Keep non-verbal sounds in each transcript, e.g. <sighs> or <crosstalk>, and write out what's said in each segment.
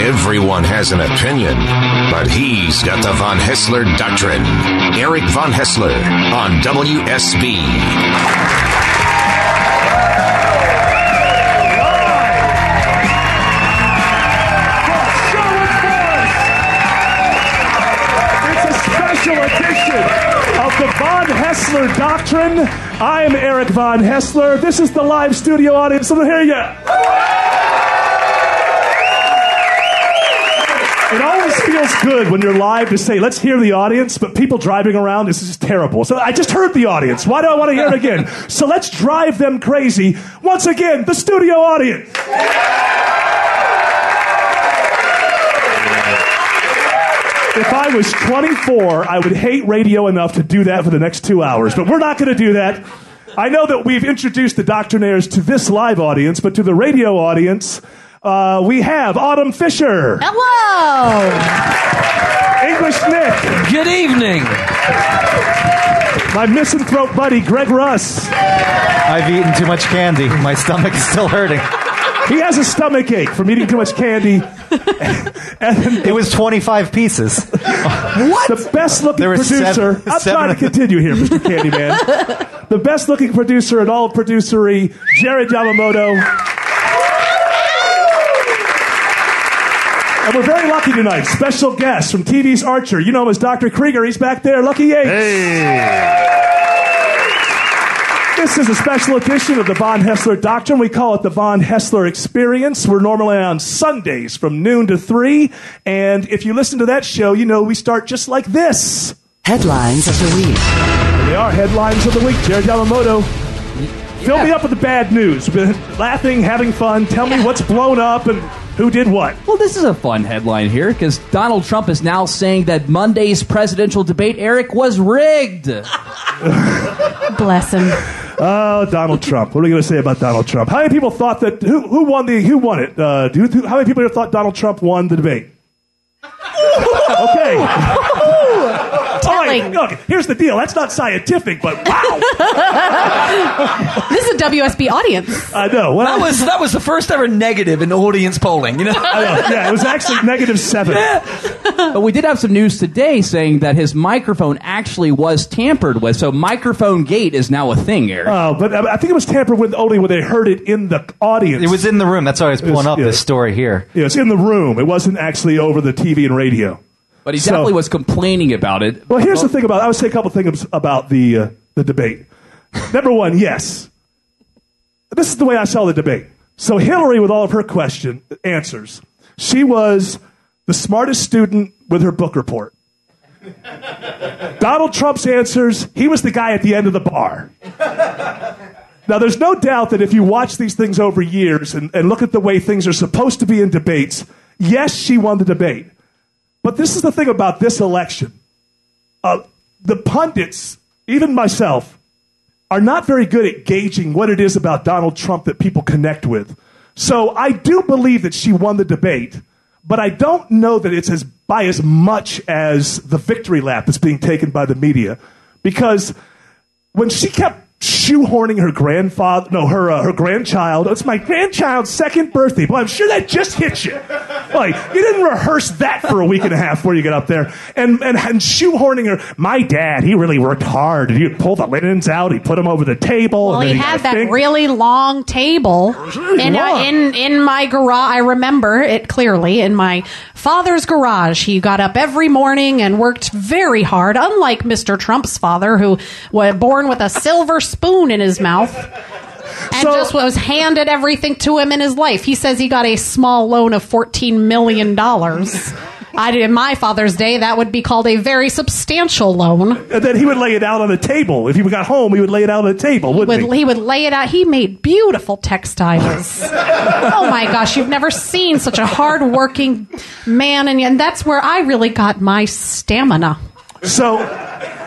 Everyone has an opinion, but he's got the Von Haessler Doctrine. Eric Von Haessler on WSB. It's a special edition of the Von Haessler Doctrine. I am Eric Von Haessler. This is the live studio audience. Me hear you. It always feels good when you're live to say, let's hear the audience, but people driving around, this is terrible. So I just heard the audience. Why do I want to hear it again? So let's drive them crazy. Once again, the studio audience. If I was 24, I would hate radio enough to do that for the next two hours, but we're not going to do that. I know that we've introduced the Doctrinaires to this live audience, but to the radio audience, uh, we have Autumn Fisher, Hello. English Nick, Good evening. my misanthrope buddy Greg Russ. I've eaten too much candy. My stomach is still hurting. He has a stomach ache from eating too much candy. <laughs> and It was 25 pieces. What? The best looking There producer. seven- I'm seven- trying to continue here, Mr. Candyman. the best looking producer in all producery, Jared Yamamoto. And we're very lucky tonight. Special guest from TV's Archer. You know him as Dr. Krieger. He's back there. Lucky Yates. This is a special edition of the Von Haessler Doctrine. We call it the Von Haessler Experience. We're normally on Sundays from noon to 3. And if you listen to that show, you know we start just like this. Headlines of the week. They are headlines of the week. Jared Yamamoto, fill me up with the bad news. We've <laughs> been laughing, having fun. Tell me what's blown up and who did what. Well, this is a fun headline here because Donald Trump is now saying that Monday's presidential debate, Eric, was rigged. <laughs> Bless him. Oh, Donald Trump. What are we going to say about Donald Trump? How many people thought that? Who, who won the? Who won it? Uh, do, who, how many people thought Donald Trump won the debate? <laughs> okay. All right, Telling. look, here's the deal. That's not scientific, but wow. <laughs> This is a WSB audience. I know. Well, That was that was the first ever negative in audience polling. You know. I know. Yeah, it was actually negative seven. But we did have some news today saying that his microphone actually was tampered with. So microphone gate is now a thing, Eric. Oh, but I I think it was tampered with only when they heard it in the audience. It was in the room. That's why I was pulling up yeah. this story here. It was in the room. It wasn't actually over the TV and radio. But he so- definitely was complaining about it. Well, here's the thing about I would say a couple things about the uh, the debate. Number one, yes, this is the way I saw the debate. So Hillary, with all of her question answers, she was the smartest student with her book report. Donald Trump's answers, he was the guy at the end of the bar. Now, there's no doubt that if you watch these things over years and, and look at the way things are supposed to be in debates, yes, she won the debate. But this is the thing about this election. Uh, the pundits, even myself, are not very good at gauging what it is about Donald Trump that people connect with. So I do believe that she won the debate, but I don't know that it's as by as much as the victory lap that's being taken by the media, because when she kept shoehorning her grandfather, no, her uh, her grandchild. It's my grandchild's second birthday. Well, I'm sure that just hit you. Like you didn't rehearse that for a week and a half before you get up there, and and, and shoehorning her. My dad, he really worked hard. He pulled the linens out. He put them over the table. Well, and he had that thing. really long table, and long. in in my garage, I remember it clearly. In my father's garage, he got up every morning and worked very hard. Unlike Mr. Trump's father, who was born with a silver spoon in his mouth. And So- just was handed everything to him in his life. He says he got a small loan of fourteen million I in my father's day, that would be called a very substantial loan. And then he would lay it out on the table. If he got home, he would lay it out on the table, wouldn't would, he? he would lay it out. He made beautiful textiles. <laughs> oh my gosh, you've never seen such a hardworking man, and, and that's where I really got my stamina. So,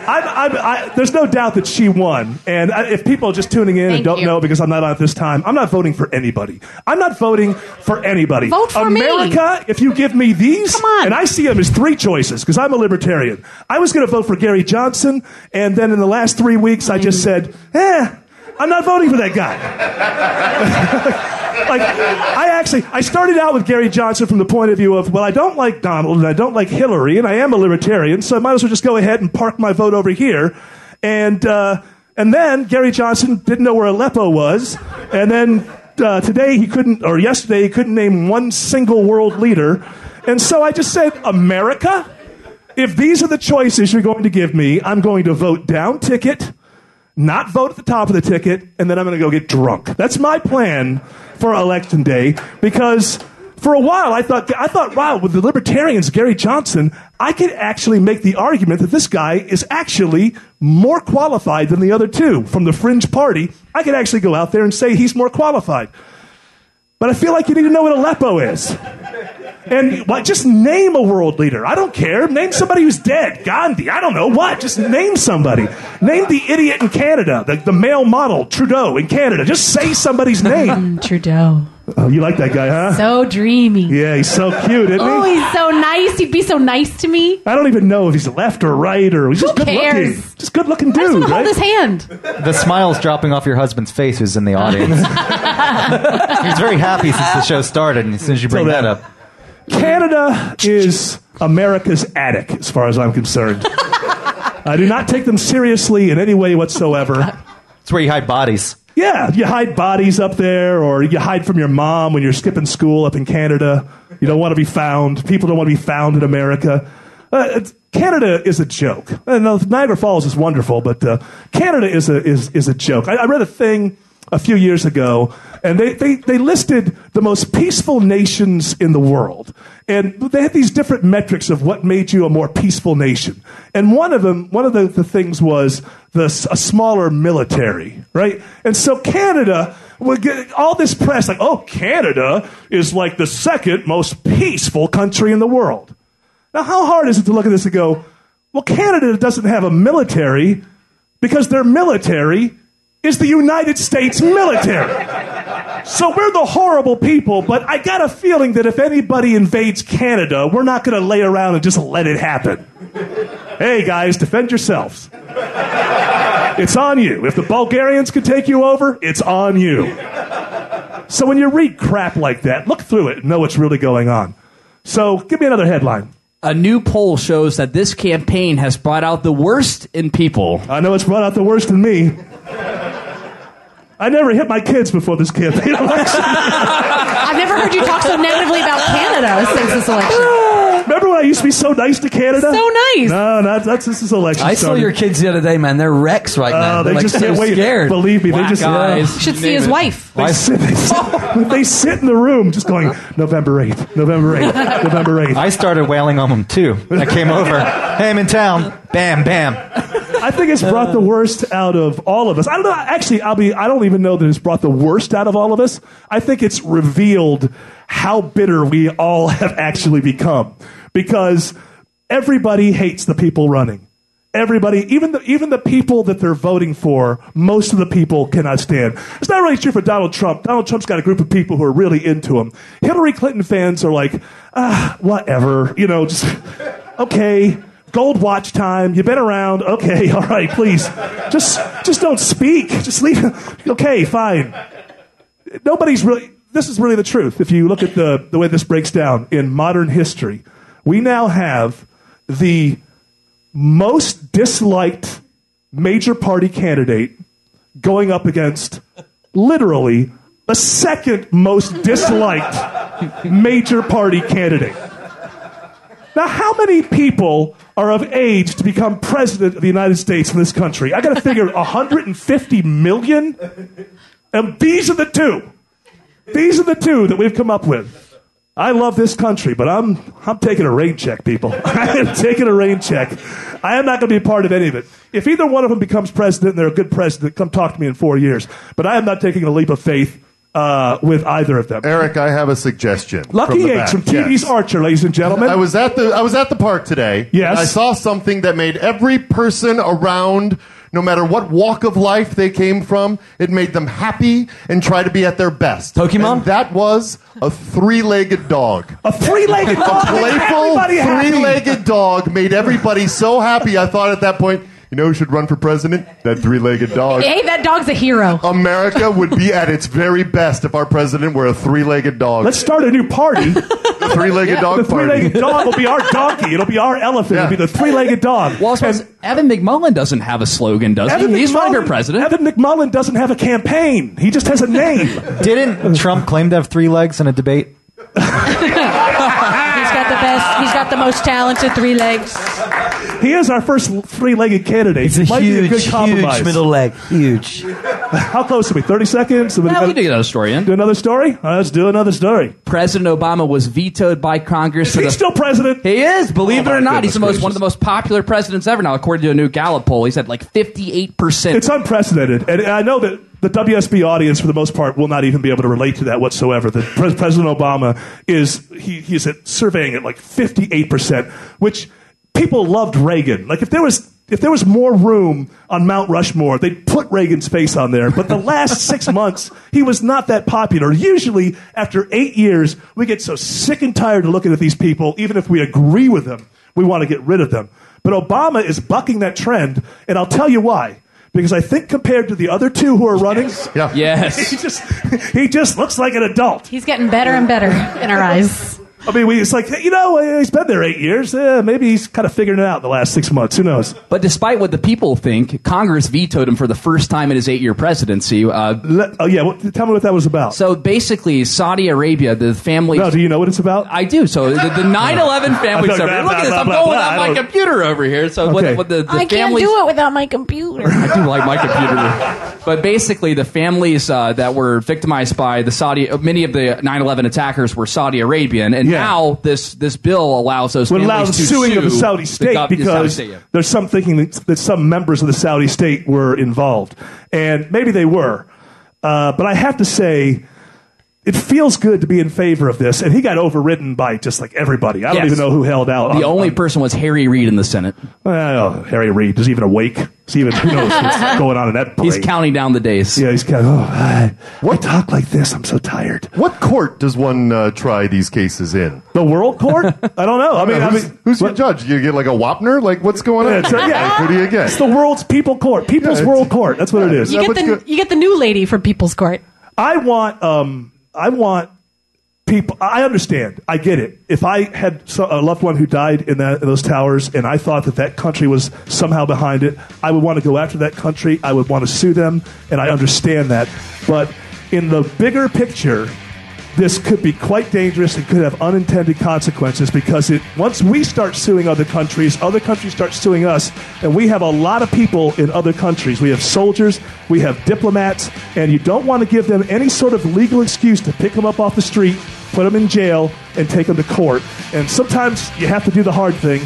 I, I, I, there's no doubt that she won. And I, if people are just tuning in and don't you. know because I'm not on at this time, I'm not voting for anybody. I'm not voting for anybody. Vote for me. America, if you give me these, Come on. and I see them as three choices because I'm a libertarian. I was going to vote for Gary Johnson, and then in the last three weeks, I just said, eh, I'm not voting for that guy. <laughs> like I actually I started out with Gary Johnson from the point of view of well I don't like Donald and I don't like Hillary and I am a libertarian so I might as well just go ahead and park my vote over here. And uh, and then Gary Johnson didn't know where Aleppo was. And then uh, today he couldn't or yesterday he couldn't name one single world leader. And so I just said America if these are the choices you're going to give me I'm going to vote down ticket not vote at the top of the ticket, and then I'm going to go get drunk. That's my plan for election day because for a while I thought I thought wow with the libertarians Gary Johnson I could actually make the argument that this guy is actually more qualified than the other two from the fringe party. I could actually go out there and say he's more qualified. But I feel like you need to know what Aleppo is. And what, just name a world leader. I don't care. Name somebody who's dead. Gandhi. I don't know what. Just name somebody. Name the idiot in Canada, the, the male model, Trudeau in Canada. Just say somebody's <laughs> name. Trudeau. Oh, you like that guy, huh? So dreamy. Yeah, he's so cute, isn't Oh, he? he's so nice. He'd be so nice to me. I don't even know if he's left or right or he's just Who good looking. cares? Just good looking I just dude, want to hold right? his hand. The smile's dropping off your husband's face who's in the audience. <laughs> He's very happy since the show started, and as soon as you bring Till that then. up. Canada is America's attic, as far as I'm concerned. <laughs> I do not take them seriously in any way whatsoever. It's where you hide bodies. Yeah, you hide bodies up there, or you hide from your mom when you're skipping school up in Canada. You don't want to be found. People don't want to be found in America. Uh, it's, Canada is a joke. And uh, Niagara Falls is wonderful, but uh, Canada is a is is a joke. I, I read a thing a few years ago, and they, they, they listed the most peaceful nations in the world. And they had these different metrics of what made you a more peaceful nation. And one of them, one of the, the things was the, a smaller military, right? And so Canada would get all this press like, oh, Canada is like the second most peaceful country in the world. Now, how hard is it to look at this and go, well, Canada doesn't have a military because their military is the United States military. So we're the horrible people, but I got a feeling that if anybody invades Canada, we're not going to lay around and just let it happen. Hey, guys, defend yourselves. It's on you. If the Bulgarians could take you over, it's on you. So when you read crap like that, look through it and know what's really going on. So give me another headline. A new poll shows that this campaign has brought out the worst in people. I know it's brought out the worst in me. I never hit my kids before this campaign <laughs> election. I've never heard you talk so negatively about Canada since this election. <sighs> Remember when I used to be so nice to Canada? So nice. No, not, that's this is election. I saw started. your kids the other day, man. They're wrecks right uh, now. Oh, they They're like just so can't wait. scared. Believe me, they Black just eyes. You should see name his it. wife. They sit, they, sit, they sit in the room just going, November 8th, November 8th, November 8th. I started wailing on them too. When I came over. <laughs> Hey, I'm in town. Bam, bam. I think it's brought the worst out of all of us. I don't know. Actually, I'll be. I don't even know that it's brought the worst out of all of us. I think it's revealed how bitter we all <laughs> have actually become because everybody hates the people running. Everybody, even the even the people that they're voting for, most of the people cannot stand. It's not really true for Donald Trump. Donald Trump's got a group of people who are really into him. Hillary Clinton fans are like, ah, whatever, you know, just <laughs> okay. Gold watch time. You've been around. Okay, <laughs> all right, please. Just just don't speak. Just leave. <laughs> Okay, fine. Nobody's really this is really the truth. If you look at the, the way this breaks down in modern history, we now have the most disliked major party candidate going up against literally the second most disliked major party candidate. Now, how many people are of age to become president of the United States in this country? I got to figure <laughs> 150 million. And these are the two. These are the two that we've come up with. I love this country, but I'm I'm taking a rain check, people. <laughs> I am taking a rain check. I am not going to be a part of any of it. If either one of them becomes president and they're a good president, come talk to me in four years. But I am not taking a leap of faith uh, with either of them. Eric, I have a suggestion. Lucky from the Yates back. from TV's Yes. Archer, ladies and gentlemen. I was at the I was at the park today. Yes. and I saw something that made every person around, no matter what walk of life they came from, it made them happy and try to be at their best. Pokemon? And that was a three-legged dog. a three-legged dog. a Playful three-legged dog made everybody so happy. I thought at that point, You know who should run for president? That three-legged dog. Hey, that dog's a hero. America would be at its very best if our president were a three-legged dog. Let's start a new party. <laughs> the three-legged dog the party. three-legged dog will be our donkey. It'll be our elephant. It'll be the three-legged dog. Well, I suppose Evan McMullin doesn't have a slogan, does he? He's running for president. Evan McMullin doesn't have a campaign. He just has a name. <laughs> Didn't Trump claim to have three legs in a debate? <laughs> He's got the best. He's got the most talented three legs. He is our first three-legged candidate. It's a Might be a huge, good compromise. huge middle leg. Huge. How close are we? Thirty seconds. Yeah, we can get another story in. Do another story. All right, let's do another story. President Obama was vetoed by Congress. Is he the- still president? He is, believe Oh, it or not. He's the goodness most one of the most popular presidents ever now, according to a new Gallup poll. He's at like fifty-eight percent. It's unprecedented, and I know that the WSB audience, for the most part, will not even be able to relate to that whatsoever. That Pres- President Obama is he, he's at surveying at like fifty eight percent, which people loved Reagan. Like if there was if there was more room on Mount Rushmore, they'd put Reagan's face on there. But the last six <laughs> months, he was not that popular. Usually, after eight years, we get so sick and tired of looking at these people, even if we agree with them, we want to get rid of them. But Obama is bucking that trend, and I'll tell you why. Because I think compared to the other two who are running, Yeah. yes. <laughs> he just he just looks like an adult. He's getting better and better in our eyes. I mean, we, it's like you know uh, he's been there eight years. Uh, maybe he's kind of figuring it out the last six months. Who knows? But despite what the people think, Congress vetoed him for the first time in his eight-year presidency. Uh, Let, oh yeah, well, tell me what that was about. so basically, Saudi Arabia, the family. no, do you know what it's about? I do. So the, the <laughs> 9/11 family. Blah, so blah, look at this. I'm blah, going blah. without my computer over here. So Okay. what, what the, the I can't do it without my computer. <laughs> I do like my computer. But basically, the families uh, that were victimized by the Saudi, uh, many of the 9/11 attackers were Saudi Arabian, and Yeah. now this this bill allows those would allow the to suing sue of the Saudi state gov- the Saudi because state, yeah. there's some thinking that, that some members of the Saudi state were involved, and maybe they were. Uh, but I have to say, it feels good to be in favor of this, and he got overridden by just like everybody. I don't Yes. even know who held out. The on- only on- person was Harry Reid in the Senate. Oh, Harry Reid is he even awake? Is he even who knows what's <laughs> going on in that brain? He's counting down the days. Yeah, he's kind of. Oh, I, I talk like this. I'm so tired. What court does one uh, try these cases in? The World Court? <laughs> I don't know. I mean, I who's, mean, who's your judge? You get like a Wapner? Like what's going on? Yeah, it's yeah. Like, who do you get? It's the world's people court. People's Yeah, it's- World Court. That's what it is. You Yeah, get what's the good? you get the new lady from People's Court. I want. Um, I want people. I understand. I get it. If I had a loved one who died in, that, in those towers, and I thought that that country was somehow behind it, I would want to go after that country. I would want to sue them, and I understand that. But in the bigger picture, this could be quite dangerous and could have unintended consequences because it once we start suing other countries, other countries start suing us, and we have a lot of people in other countries. We have soldiers, we have diplomats, and you don't want to give them any sort of legal excuse to pick them up off the street, put them in jail, and take them to court. And sometimes you have to do the hard thing.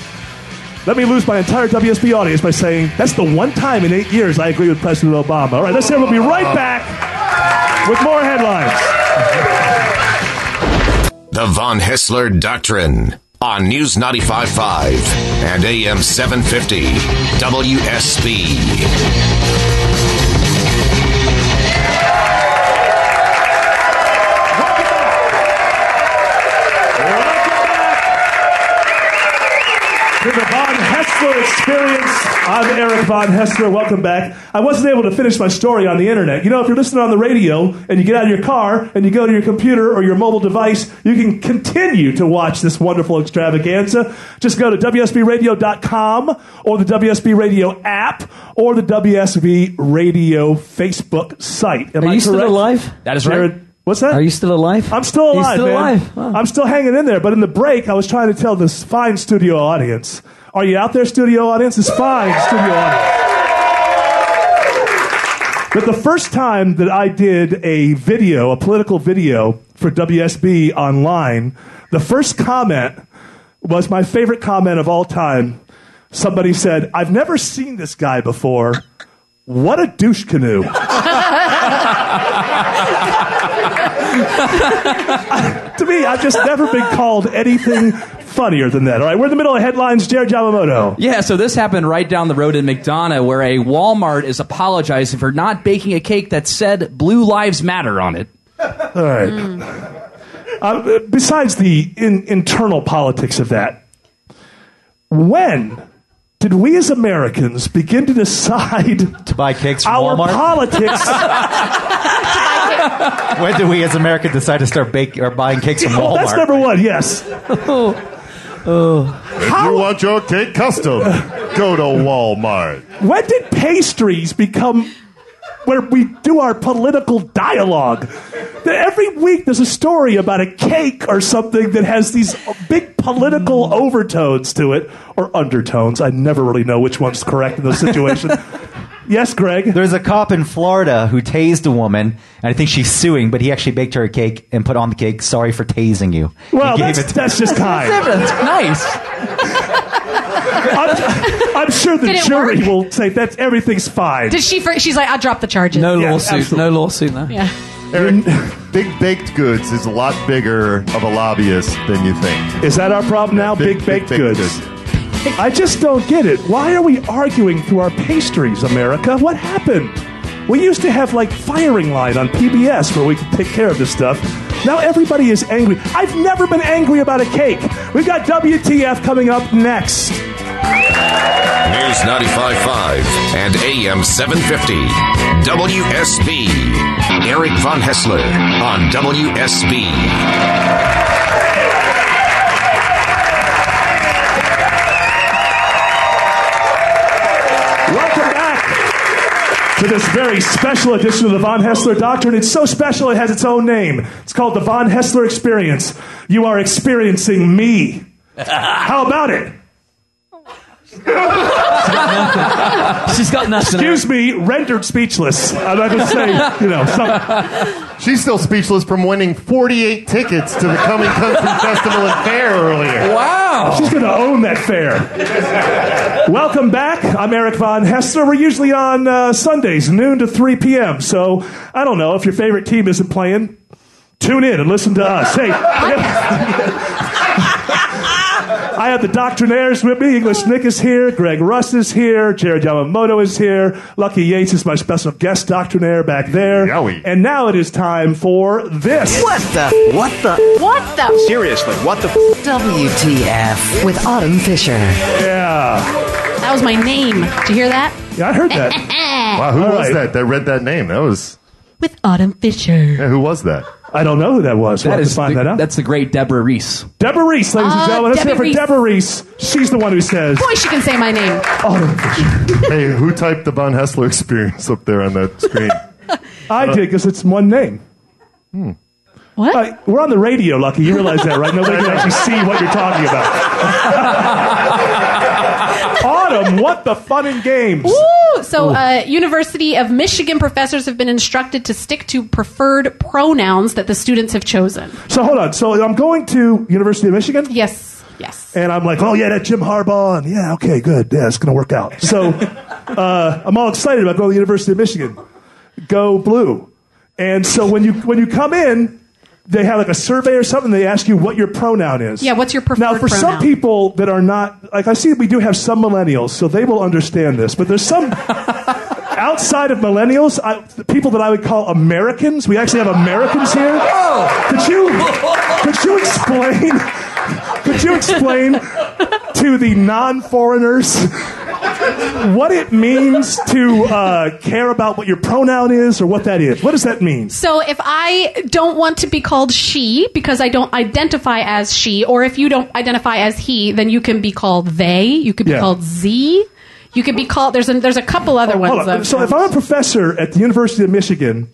Let me lose my entire WSB audience by saying that's the one time in eight years I agree with President Obama. All right, let's say we'll be right back with more headlines. The Von Haessler Doctrine on News 95.5 and AM 750 WSB. to the Haessler Experience. I'm Eric Von Haessler. Welcome back. I wasn't able to finish my story on the internet. You know, if you're listening on the radio and you get out of your car and you go to your computer or your mobile device, you can continue to watch this wonderful extravaganza. Just go to WSBRadio.com or the WSB Radio app or the WSB Radio Facebook site. Am Are I you still alive? That is right. Jared, What's that? Are you still alive? I'm still He's alive, still man. alive. Wow. I'm still hanging in there. But in the break, I was trying to tell this fine studio audience. Are you out there, studio audience? It's fine, studio audience. But the first time that I did a video, a political video for WSB online, the first comment was my favorite comment of all time. Somebody said, I've never seen this guy before. What a douche canoe. <laughs> to me, I've just never been called anything funnier than that. All right, we're in the middle of headlines. Jared Yamamoto. Yeah, so this happened right down the road in McDonough where a Walmart is apologizing for not baking a cake that said Blue Lives Matter on it. All right. Uh, besides the in, internal politics of that, when did we as Americans begin to decide To buy cakes from our Walmart. politics? <laughs> when did we as Americans decide to start baking or buying cakes from Well, Walmart? that's number one. Yes. If you want your cake custom, go to Walmart. When did pastries become where we do our political dialogue? Every week there's a story about a cake or something that has these big political mm. overtones to it or undertones. I never really know which one's correct in those situations. <laughs> yes, Greg. There's a cop in Florida who tased a woman, and I think she's suing, but he actually baked her a cake and put on the cake, sorry for tasing you. Well, gave that's, that's just kind. <laughs> that's nice. <laughs> I'm, I'm sure the Did it jury work? will say that everything's fine. Did she? For, she's like, I dropped the charges. No Yeah, lawsuit. absolutely. No lawsuit there. Yeah. Eric, Big Baked Goods is a lot bigger of a lobbyist than you think. Is that our problem now? Big, Big- baked big baked goods. I just don't get it. Why are we arguing through our pastries, America? What happened? We used to have like firing line on PBS where we could take care of this stuff. Now everybody is angry. I've never been angry about a cake. We've got WTF coming up next. News 95.5 and AM 750. WSB. Eric Von Haessler on WSB. To this very special edition of the Von Haessler Doctrine. It's so special it has its own name. It's called the Von Haessler Experience. You are experiencing me. <laughs> How about it? <laughs> She's got nothing. Excuse me, rendered speechless. I'm not going to say, you know, some, She's still speechless from winning 48 tickets to the Cumming Country <laughs> Festival and Fair earlier. Wow. she's going to own that fair. Welcome back. I'm Eric Von Haessler. We're usually on uh, Sundays, noon to 3 p.m. So I don't know if your favorite team isn't playing. Tune in and listen to us. Hey, <laughs> I have the doctrinaires with me. English Nick is here. Greg Russ is here. Jared Yamamoto is here. Lucky Yates is my special guest doctrinaire back there. Yowie. And now it is time for this. What the? What the? What the? Seriously, what the? WTF? With Autumn Fisher. Yeah. That was my name. Did you hear that? Yeah, I heard that. <laughs> Wow, who All was right. that that read that name? That was With Autumn Fisher. yeah, who was that? I don't know who that was. We'll That have to find the, that out. that's the great Deborah Reese. Deborah Reese, ladies and Ah, gentlemen. Let's hear Debbie for Reese. Deborah Reese. She's the one who says, Boy, she can say my name. <laughs> hey, who typed the Von Haessler experience up there on that screen? <laughs> I did because it's one name. What? Uh, we're on the radio, Lucky. You realize that, right? Nobody <laughs> can actually see what you're talking about. Autumn, what the fun and games? Woo! So, uh, University of Michigan professors have been instructed to stick to preferred pronouns that the students have chosen. So hold on. So I'm going to University of Michigan, Yes. Yes. and I'm like, oh yeah, that Jim Harbaugh, and yeah, okay, good, yeah, it's going to work out. So <laughs> uh, I'm all excited about going to the University of Michigan. Go blue. And so when you when you come in, they have like a survey or something. They ask you what your pronoun is. Yeah, what's your preferred pronoun? Now, for some people that are not like I see, we do have some millennials, so they will understand this. But there's some <laughs> outside of millennials, I, the people that I would call Americans. We actually have Americans here. Oh! Could you <laughs> could you explain? Could you explain to the non-foreigners what it means to uh, care about what your pronoun is or what that is? What does that mean? So if I don't want to be called she because I don't identify as she, or if you don't identify as he, then you can be called they. You could be Yeah. called Z. You could be called. There's a, there's a couple other Hold ones. on. So if I'm a professor at the University of Michigan,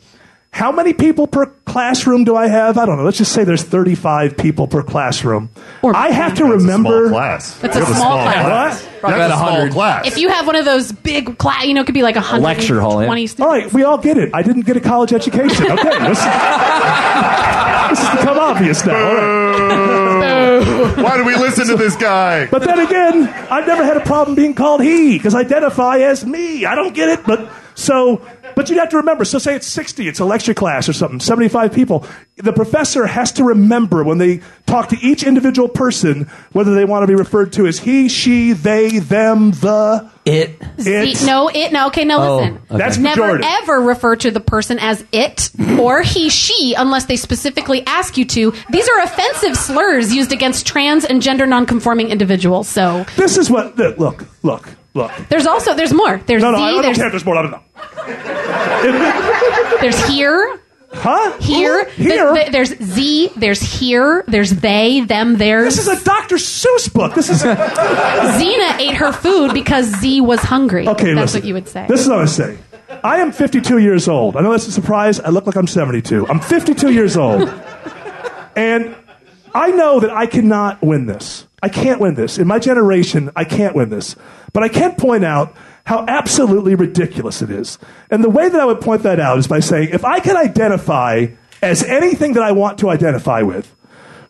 how many people per classroom do I have? I don't know. Let's just say there's 35 people per classroom. Or- I have to That's remember. small class. That's a You have small class. What? Probably That's about a small class. if you have one of those big class, you know, it could be like a hundred lecture hall, yeah. twenty. All right, we all get it. I didn't get a college education. Okay, <laughs> this, this has become obvious now. All right. Why do we listen to this guy? But then again, I've never had a problem being called he because I identify as me. I don't get it, but so but you'd have to remember. So say it's 60, it's a lecture class or something, 75 people. The professor has to remember when they talk to each individual person whether they want to be referred to as he, she, they, them, the. It. It. See, no, it, no, okay, no, Oh, listen. okay. That's Never pejorative. ever refer to the person as it or he, she, unless they specifically ask you to. These are offensive slurs used against trans and gender nonconforming individuals. So This is what. Look, look, look. there's also there's more. There's No, no, Z, I, I don't there's, care if there's more. I don't know. <laughs> there's here, Huh? here, uh-huh. Here? th- th- there's Z, there's here, there's they, them, theirs. this is a Dr. Seuss book. This is. <laughs> Xena ate her food because Z was hungry. Okay, That's listen. what you would say. This is what I say. I am 52 years old. I know that's a surprise. I look like I'm 72. I'm 52 years old. And I know that I cannot win this. I can't win this. In my generation, I can't win this. But I can point out how absolutely ridiculous it is. And the way that I would point that out is by saying if I can identify as anything that I want to identify with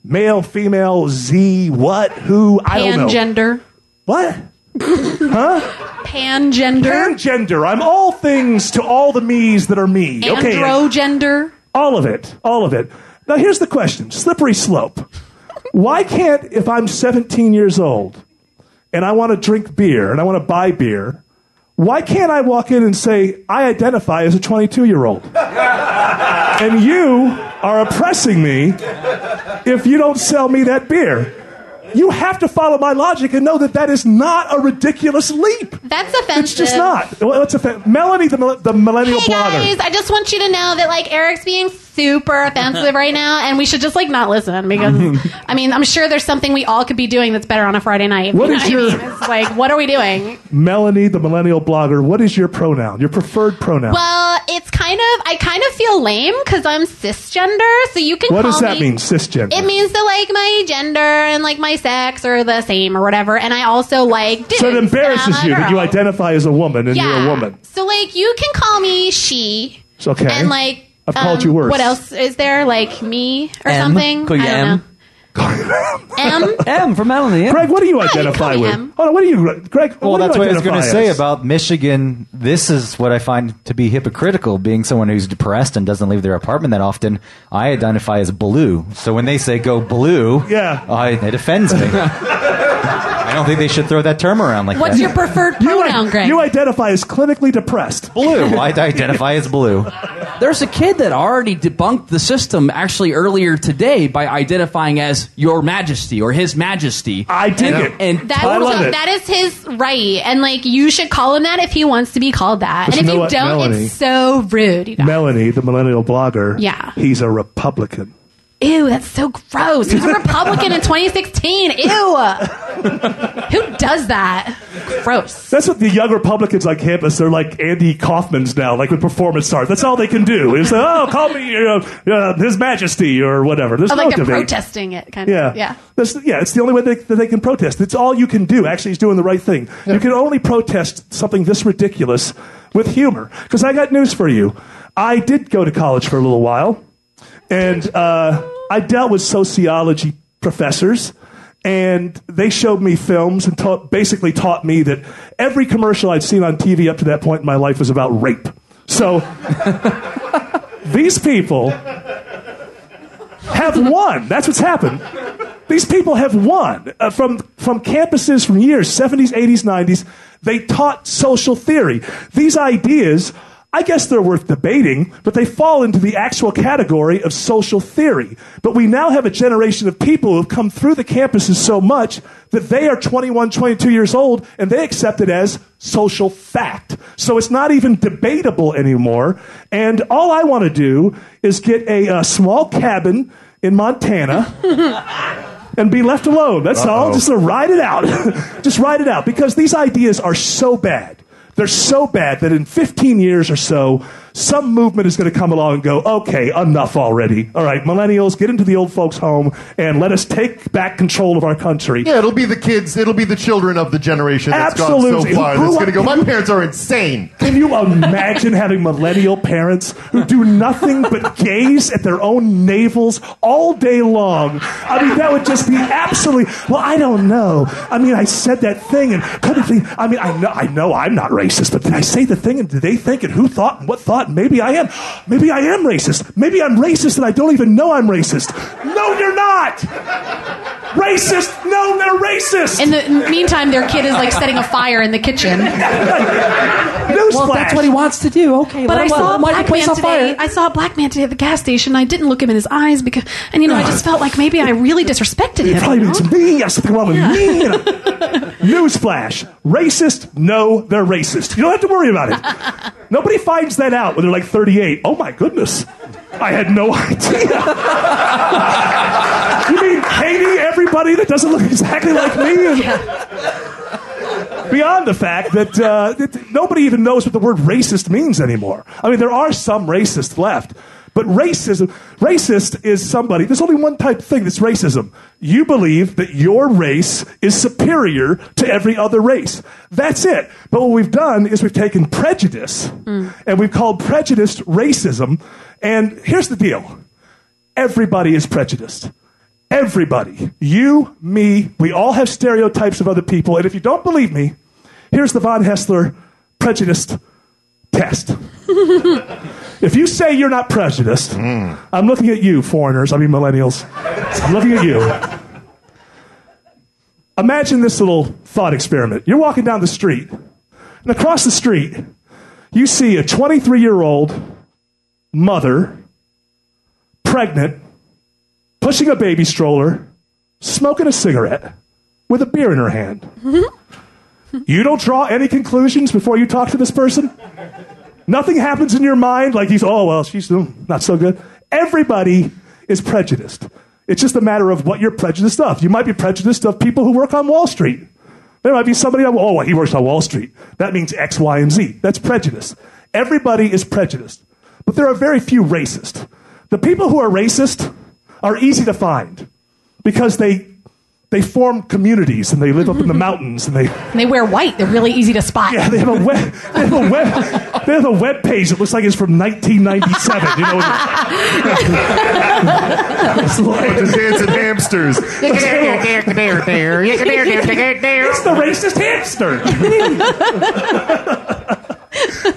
male, female, Z, what, who, I don't know. Pangender. What? <laughs> Huh? Pangender. Pangender. I'm all things to all the me's that are me. Okay. Androgender. All of it. All of it. Now here's the question. Slippery slope. Why can't, if I'm 17 years old and I want to drink beer and I want to buy beer, why can't I walk in and say, I identify as a 22 year old? <laughs> and you are oppressing me if you don't sell me that beer. You have to follow my logic and know that that is not a ridiculous leap. That's offensive. It's just not. Well, What's a Melanie, the, the millennial Hey blogger. guys, I just want you to know that like Eric's being super offensive right <laughs> now, and we should just like not listen because I mean I'm sure there's something we all could be doing that's better on a Friday night. What You is know your- I mean? It's like what are we doing? Melanie, the millennial blogger. What is your pronoun? Your preferred pronoun? Well, it's kind of I kind of feel lame because I'm cisgender, so you can. what call does that me, mean, cisgender? It means that like my gender and like my sex are the same or whatever, and I also like. so it embarrasses and I'm you that you identify as a woman and yeah. you're a woman. So like you can call me she. It's okay. And like I've called um, you worse. What else is there? Like me or M. something? Call you I don't M. know. M. <laughs> M for Melanie. Yeah. Greg, what do you you identify call me with? him. Hold what do you, Greg? Well, what do that's you what I was going to identify say as? about Michigan. This is what I find to be hypocritical. Being someone who's depressed and doesn't leave their apartment that often, I identify as blue. So when they say "go blue," Yeah. I, it offends me. <laughs> I don't think they should throw that term around like that. What's that. your preferred You, pronoun, i- Greg? you identify as clinically depressed. blue? I identify as blue. <laughs> There's a kid that already debunked the system actually earlier today by identifying as Your Majesty or His Majesty. I dig and, it. And That- I love it. that is his right, and like you should call him that if he wants to be called that. But and you if you what, don't, Melanie? it's so rude. You guys. Melanie, the millennial blogger. Yeah. He's a Republican. Ew, that's so gross. Who's a <laughs> Republican in 2016? Ew. Who does that? Gross. That's what the young Republicans on campus, they're like Andy Kaufman's now, like with performance art. That's all they can do. Is, oh, call me uh, uh, His Majesty or whatever. There's Oh, no like debate. protesting it, kind Yeah. of. Yeah. That's, yeah, it's the only way they, that they can protest. It's all you can do. Actually, he's doing the right thing. You can only protest something this ridiculous with humor. Because I got news for you. I did go to college for a little while, and uh, I dealt with sociology professors. And they showed me films and taught, basically taught me that every commercial I'd seen on TV up to that point in my life was about rape. So <laughs> these people have won. That's what's happened. These people have won uh, from from campuses from years 70s, 80s, 90s. They taught social theory. These ideas, I guess they're worth debating, but they fall into the actual category of social theory. But we now have a generation of people who have come through the campuses so much that they are 21, 22 years old and they accept it as social fact. So it's not even debatable anymore. And all I want to do is get a, uh small cabin in Montana <laughs> and be left alone. That's all. Just ride it out. <laughs> Just ride it out because these ideas are so bad. They're so bad that in 15 years or so, some movement is going to come along and go, okay, enough already. All right, millennials, get into the old folks' home and let us take back control of our country. Yeah, it'll be the kids, it'll be the children of the generation that's Absolutely. gone so far. That's going to go, my parents are insane. Can you imagine having millennial parents who do nothing but gaze at their own navels all day long? I mean, that would just be absolutely. Well, I don't know. I mean, I said that thing and couldn't think. I mean, I know, I know I'm not racist, but did I say the thing and did they think and who thought and what thought? Maybe I am. Maybe I am racist. Maybe I'm racist and I don't even know I'm racist. No, you're not. Racist? No, they're racist. In the meantime, their kid is like setting a fire in the kitchen. Newsflash. Well, that's what he wants to do. Okay, But I saw a black man on fire. today. I saw a black man today at the gas station. I didn't look him in his eyes because, and you know, I just felt like maybe I really disrespected It him. probably means me. Yeah, something wrong with me. You know. Newsflash: racist? No, they're racist. You don't have to worry about it. <laughs> Nobody finds that out when they're like 38. Oh my goodness, I had no <laughs> idea. you mean hating everybody that doesn't look exactly like me? Beyond the fact that, uh, that nobody even knows what the word racist means anymore. I mean, there are some racists left, but racism, racist is somebody. There's only one type of thing that's racism. You believe that your race is superior to every other race. That's it. But what we've done is we've taken prejudice mm. and we've called prejudice racism. And here's the deal: everybody is prejudiced. Everybody. You, me, we all have stereotypes of other people. And if you don't believe me, here's the Von Haessler prejudiced test. <laughs> if you say you're not prejudiced, mm. I'm looking at you, foreigners, I mean millennials. I'm looking at you. Imagine this little thought experiment. You're walking down the street, and across the street, you see a 23 year old mother, pregnant, pushing a baby stroller, smoking a cigarette, with a beer in her hand. <laughs> you don't draw any conclusions before you talk to this person? Nothing happens in your mind like he's, oh, well, she's mm, not so good. Everybody is prejudiced. It's just a matter of what you're prejudiced of. You might be prejudiced of people who work on Wall Street. There might be somebody, oh, well, he works on Wall Street. That means X, Y, and Z. That's prejudice. Everybody is prejudiced. But there are very few racist. The people who are racist are easy to find because they, they form communities and they live up in the mm-hmm. mountains and they, And they wear white. They're really easy to spot. yeah, they have a web, they have a web, they have a web page that looks like it's from 1997. You know, it's, like- The dancing hamsters. it's the racist hamster. <laughs>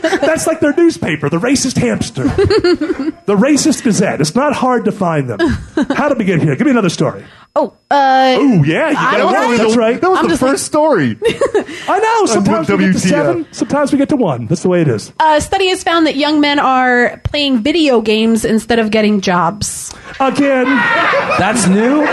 That's like their newspaper, the racist hamster, the racist Gazette. It's not hard to find them. How did we get here? Give me another story. Oh, uh, Oh yeah, you I got don't it. know. That's right. That was I'm the just first story. <laughs> I know. Sometimes we get to WTF. seven. Sometimes we get to one. That's the way it is. a study has found that young men are playing video games instead of getting jobs. Again, That's new.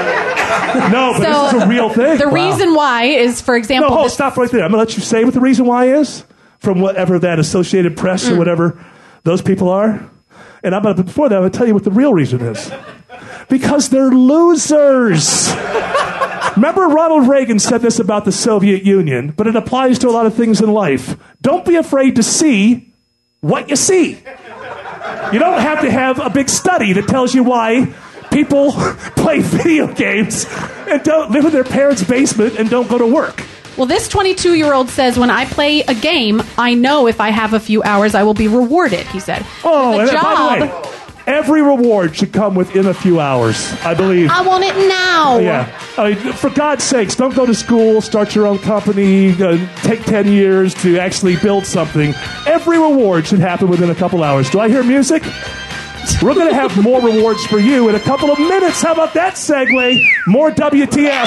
no, but this is a real thing. The reason why is, for No, example, hold, this- stop right there. I'm going to let you say what the reason why is from whatever that Associated Press Mm. or whatever those people are. And I'm going to, before that, I'm going to tell you what the real reason is. Because they're losers. <laughs> Remember, Ronald Reagan said this about the Soviet Union, but it applies to a lot of things in life. Don't be afraid to see what you see. You don't have to have a big study that tells you why people <laughs> play video games and don't live in their parents' basement and don't go to work. Well, this 22 year old says, when I play a game, I know if I have a few hours, I will be rewarded, he said. Oh, With and a by the way, every reward should come within a few hours, I believe. I want it now. yeah. I mean, for God's sakes, don't go to school, start your own company, uh, take 10 years to actually build something. Every reward should happen within a couple hours. Do I hear music? We're going to have more <laughs> rewards for you in a couple of minutes. How about that segue? More WTF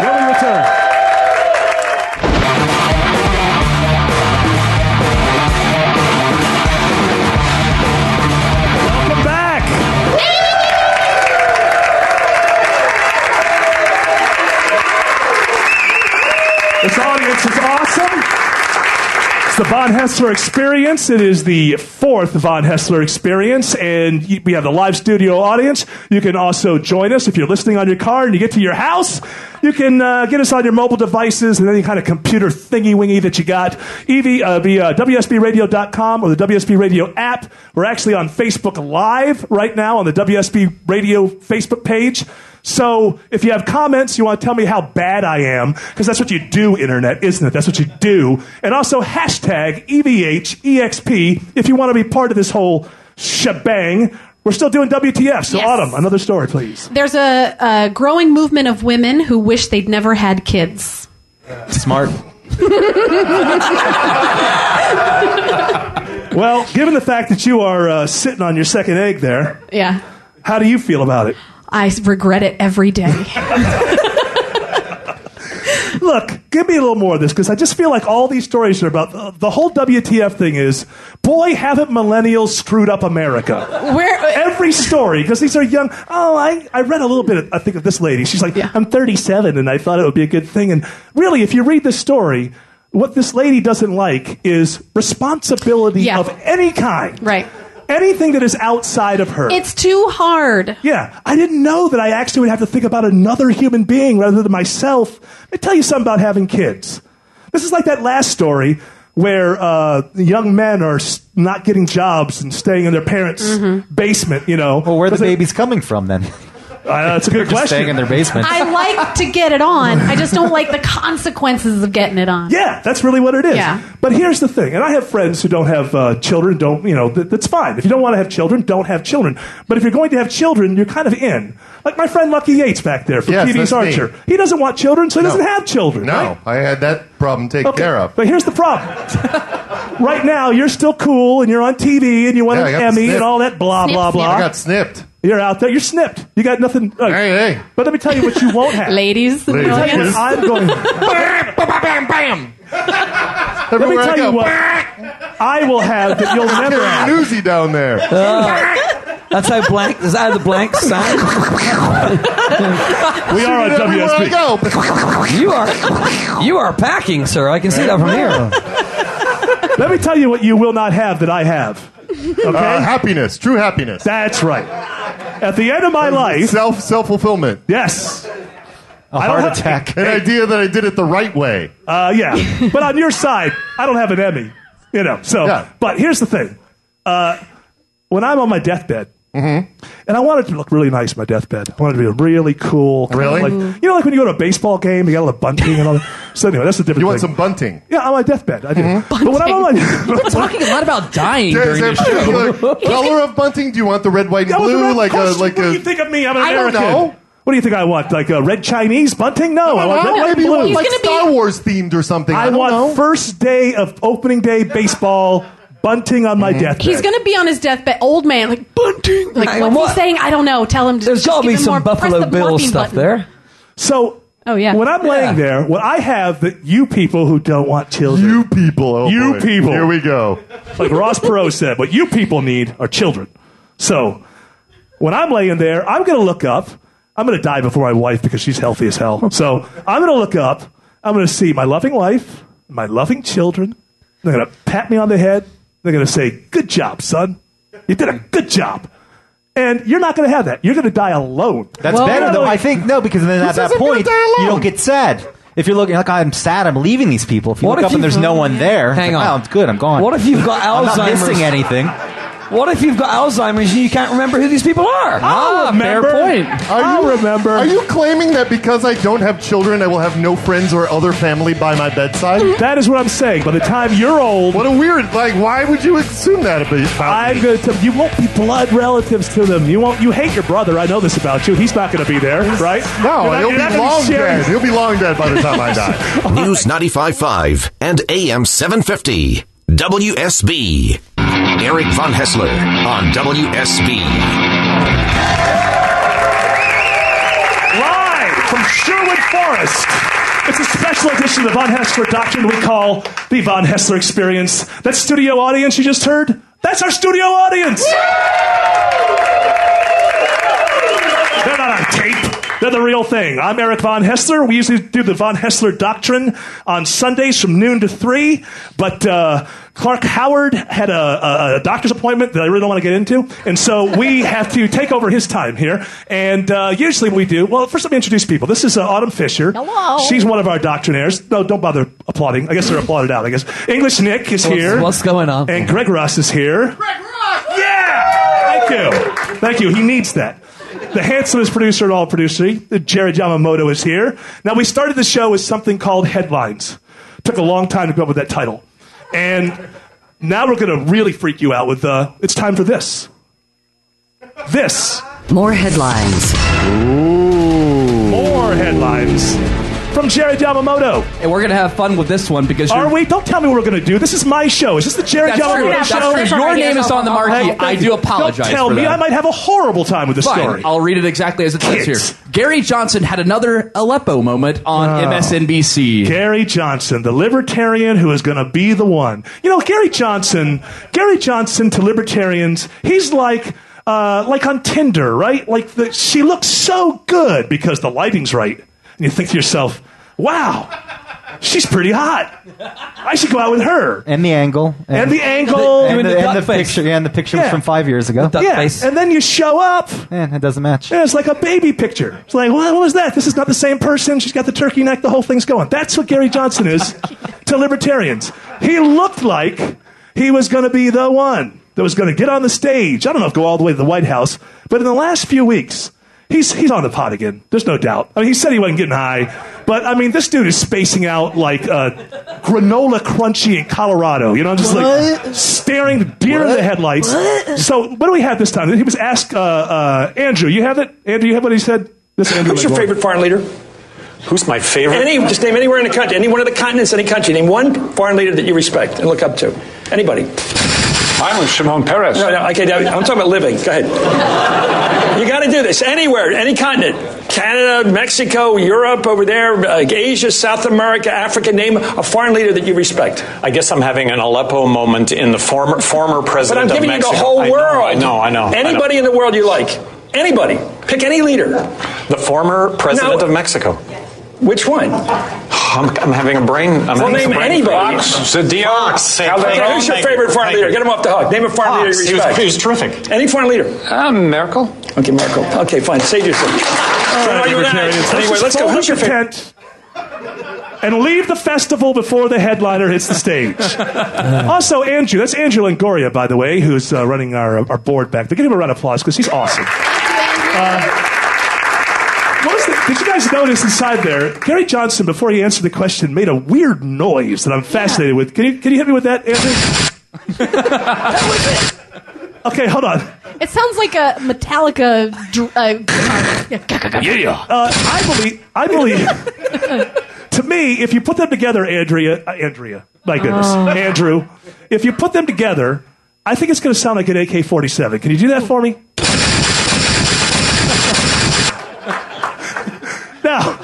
when we return. It's the Von Haessler Experience. It is the fourth Von Haessler Experience, and we have the live studio audience. You can also join us if you're listening on your car and you get to your house. You can uh, get us on your mobile devices and any kind of computer thingy wingy that you got. EV, uh, via WSBRadio.com or the WSB Radio app. We're actually on Facebook Live right now on the WSB Radio Facebook page. So if you have comments, you want to tell me how bad I am, because that's what you do, internet, isn't it? That's what you do. And also hashtag E EVHEXP if you want to be part of this whole shebang. We're still doing WTF. So, Yes. Autumn, another story, please. There's a, a growing movement of women who wish they'd never had kids. <laughs> Smart. <laughs> Well, given the fact that you are uh, sitting on your second egg there, Yeah. how do you feel about it? I regret it every day. <laughs> Look, give me a little more of this because I just feel like all these stories are about the, the whole WTF thing is, boy, haven't millennials screwed up America. Where uh, Every story, because these are young. Oh, I, I read a little bit, I think, of this lady. She's like, Yeah. I'm 37 and I thought it would be a good thing. And really, if you read this story, what this lady doesn't like is responsibility Yeah. of any kind. Right. Anything that is outside of her. it's too hard. Yeah, I didn't know that I actually would have to think about another human being rather than myself. Let me tell you something about having kids. This is like that last story where uh, young men are not getting jobs and staying in their parents' Mm-hmm. basement. You know, Well, where are the 'Cause it- babies coming from then? <laughs> Uh, that's a good Just question. staying in their basement. I like to get it on. I just don't like the <laughs> consequences of getting it on. Yeah, that's really what it is. Yeah. But here's the thing, and I have friends who don't have uh, children. Don't you know? Th- that's fine. If you don't want to have children, don't have children. But if you're going to have children, you're kind of in. Like my friend Lucky Yates back there from Yes, TV's that's me. Archer. He doesn't want children, so he No. doesn't have children. No, right? I had that problem taken Okay, care of. But here's the problem. right now, you're still cool, and you're on TV, and you won Yeah, I an got the Emmy, snip. and all that blah Snip, blah snip. blah. I got snipped. You're out there. You're snipped. You got nothing. uh, Hey, hey. But let me tell you what you won't have. <laughs> Ladies, Ladies. Let me tell you what I'm going. <laughs> Bam, bam, bam, bam. Let me Everywhere I tell go. you what I will have that you'll never There's have. an Uzi down there. That's how blank. Is that how the blank sound? <laughs> We are on Everywhere I WSB. go. You are, you are packing, sir. I can see that from here. Let me tell you what you will not have that I have. Okay? Uh, happiness, true happiness. That's right. At the end of my life, Self self fulfillment. yes. A I don't heart have- attack. An idea that I did it the right way. Uh, yeah. <laughs> But on your side, I don't have an Emmy. You know. So, Yeah. but here's the thing. Uh, when I'm on my deathbed, Mm-hmm. and I wanted it to look really nice, my deathbed. I wanted it to be really cool. Really? Like, you know, like when you go to a baseball game, you got all the bunting and all that. So anyway, that's the different You want thing. some bunting? yeah, on my deathbed, I do. Mm-hmm. But when I'm on my <laughs> Talking a lot about dying Is during there this show. a particular <laughs> color of bunting? Do you want the red, white, and That was a blue? red Like a question. like what do a. you think of me? I'm an I don't American. know. What do you think I want? Like a red Chinese bunting? No, I want red, Well, white, maybe and you blue. want He's like gonna be- Star Wars themed or something. I, I don't want know. first day of opening day baseball bunting on my Mm-hmm. deathbed. He's going to be on his deathbed, old man, like bunting. Like Hang what's on, he saying? I don't know. Tell him. To There's just got to be some more, Buffalo the Bill stuff button. there. So, Oh, yeah. when I'm laying there, what I have that you people who don't want children, You people. Oh You boy. people. Here we go. like Ross Perot <laughs> said, what you people need are children. So, when I'm laying there, I'm going to look up. I'm going to die before my wife because she's healthy as hell. So, I'm going to look up. I'm going to see my loving wife, my loving children. They're going to pat me on the head. They're going to say, Good job, son. You did a good job. And you're not going to have that. You're going to die alone. That's Well- better though. I think no, because then at that point you don't get sad. If you're looking like I'm sad, I'm leaving these people. If you What look if up and there's no one <laughs> there, Hang like, on. oh, it's good. I'm gone. What if you've <laughs> got I'm not Alzheimer's? missing anything? What if you've got Alzheimer's and you can't remember who these people are? Ah, I'll fair remember. point. Are I'll you, remember. Are you claiming that because I don't have children, I will have no friends or other family by my bedside? That is what I'm saying. By the time you're old, What a weird. Like, why would you assume that about I'm going to. You won't be blood relatives to them. You won't. You hate your brother. I know this about you. He's not going to be there, right? No, You're not- he'll be long sharing- dead. He'll be long dead by the time I die. <laughs> News 95.5 and AM 750. WSB. Eric Von Haessler on WSB. Live from Sherwood Forest. It's a special edition of the Von Haessler Doctrine we call the Von Haessler Experience. That studio audience you just heard, that's our studio audience. They're not on tape. They're They're the real thing. I'm Eric Von Haessler. We usually do the Von Haessler Doctrine on Sundays from noon to 3, but uh, Clark Howard had a, a, a doctor's appointment that I really don't want to get into, and so we <laughs> have to take over his time here. And uh, usually we do, well, first let me introduce people. This is uh, Autumn Fisher. Hello. She's one of our doctrinaires. No, don't bother applauding. I guess they're applauded out, I guess. English Nick is here. what's going on? And Greg Russ is here. Greg Russ! Yeah! Thank you. Thank you. He needs that. The handsomest producer in all producery, Jared Yamamoto, is here. Now, we started the show with something called Headlines. Took a long time to come up with that title. And now we're going to really freak you out with uh, it's time for this. This. More headlines. Ooh. More headlines from Jared Yamamoto. And we're going to have fun with this one because Are you're- we? Don't tell me what we're going to do. This is my show. Is this the Jared That's true. Yamamoto That's show? true. Your name is on the marquee. Hey, I do apologize. Don't tell for me. that. I might have a horrible time with this Fine. story. I'll read it exactly as it says here. Gary Johnson had another Aleppo moment on Oh. MSNBC. Gary Johnson, the libertarian who is going to be the one. You know, Gary Johnson, Gary Johnson to libertarians, he's like, uh, like on Tinder, right? Like the, she looks so good because the lighting's right. And you think to yourself, wow, she's pretty hot. I should go out with her. And the angle. And the angle. And the, the and the face. picture. Yeah, and the picture Yeah. was from five years ago. Duck yeah, face. and then you show up, Yeah, it doesn't match. and it's like a baby picture. It's like, what, what was that? This is not the same person. She's got the turkey neck. The whole thing's going. That's what Gary Johnson is to libertarians. He looked like he was going to be the one that was going to get on the stage. I don't know if go all the way to the White House, but in the last few weeks, he's he's on the pot again. There's no doubt. I mean, he said he wasn't getting high, but I mean, this dude is spacing out like uh, granola crunchy in Colorado. You know, I'm just like staring deer in the headlights. So, what do we have this time? He was asked uh, uh, Andrew. You have it, Andrew. You have what he said. This Andrew. Who's your Langone. favorite foreign leader? Who's my favorite? Any, just name anywhere in the country, any one of the continents, any country. Name one foreign leader that you respect and look up to. Anybody. I'm with Shimon Peres. No, no, okay, I'm talking about living. Go ahead. You got to do this anywhere, any continent. Canada, Mexico, Europe, over there, uh, Asia, South America, Africa. Name a foreign leader that you respect. I guess I'm having an Aleppo moment in the former former president of Mexico. But I'm giving you the whole I know, world. I know, I know. I know. Anybody in the world you like. Anybody. Pick any leader. The former president No. of Mexico. Which one? I'm, I'm having a brain. I'm Well, having name a brain anybody. Zediox. Okay, who's your favorite foreign leader? Get him off the hook. Name a foreign leader you He was, he was terrific. Any foreign leader? Um, Merkel. Okay, Marco. Okay, fine. Save yourself. All right, libertarians, Anyway, let's go. Who's your up favorite? tent and leave the festival before the headliner hits the stage. <laughs> also, Andrew, that's Andrew Longoria, by the way, who's uh, running our, our board back there. Give him a round of applause because he's awesome. Uh, what was the, did you guys notice inside there? Gary Johnson, before he answered the question, made a weird noise that I'm fascinated with. Can you, can you hit me with that, Andrew? <laughs> okay, hold on. It sounds like a Metallica. dr- Uh, Uh, I believe. I believe. to me, if you put them together, Andrea, uh, Andrea, my goodness, Oh. Andrew, if you put them together, I think it's going to sound like an AK-47. Can you do that for me? now,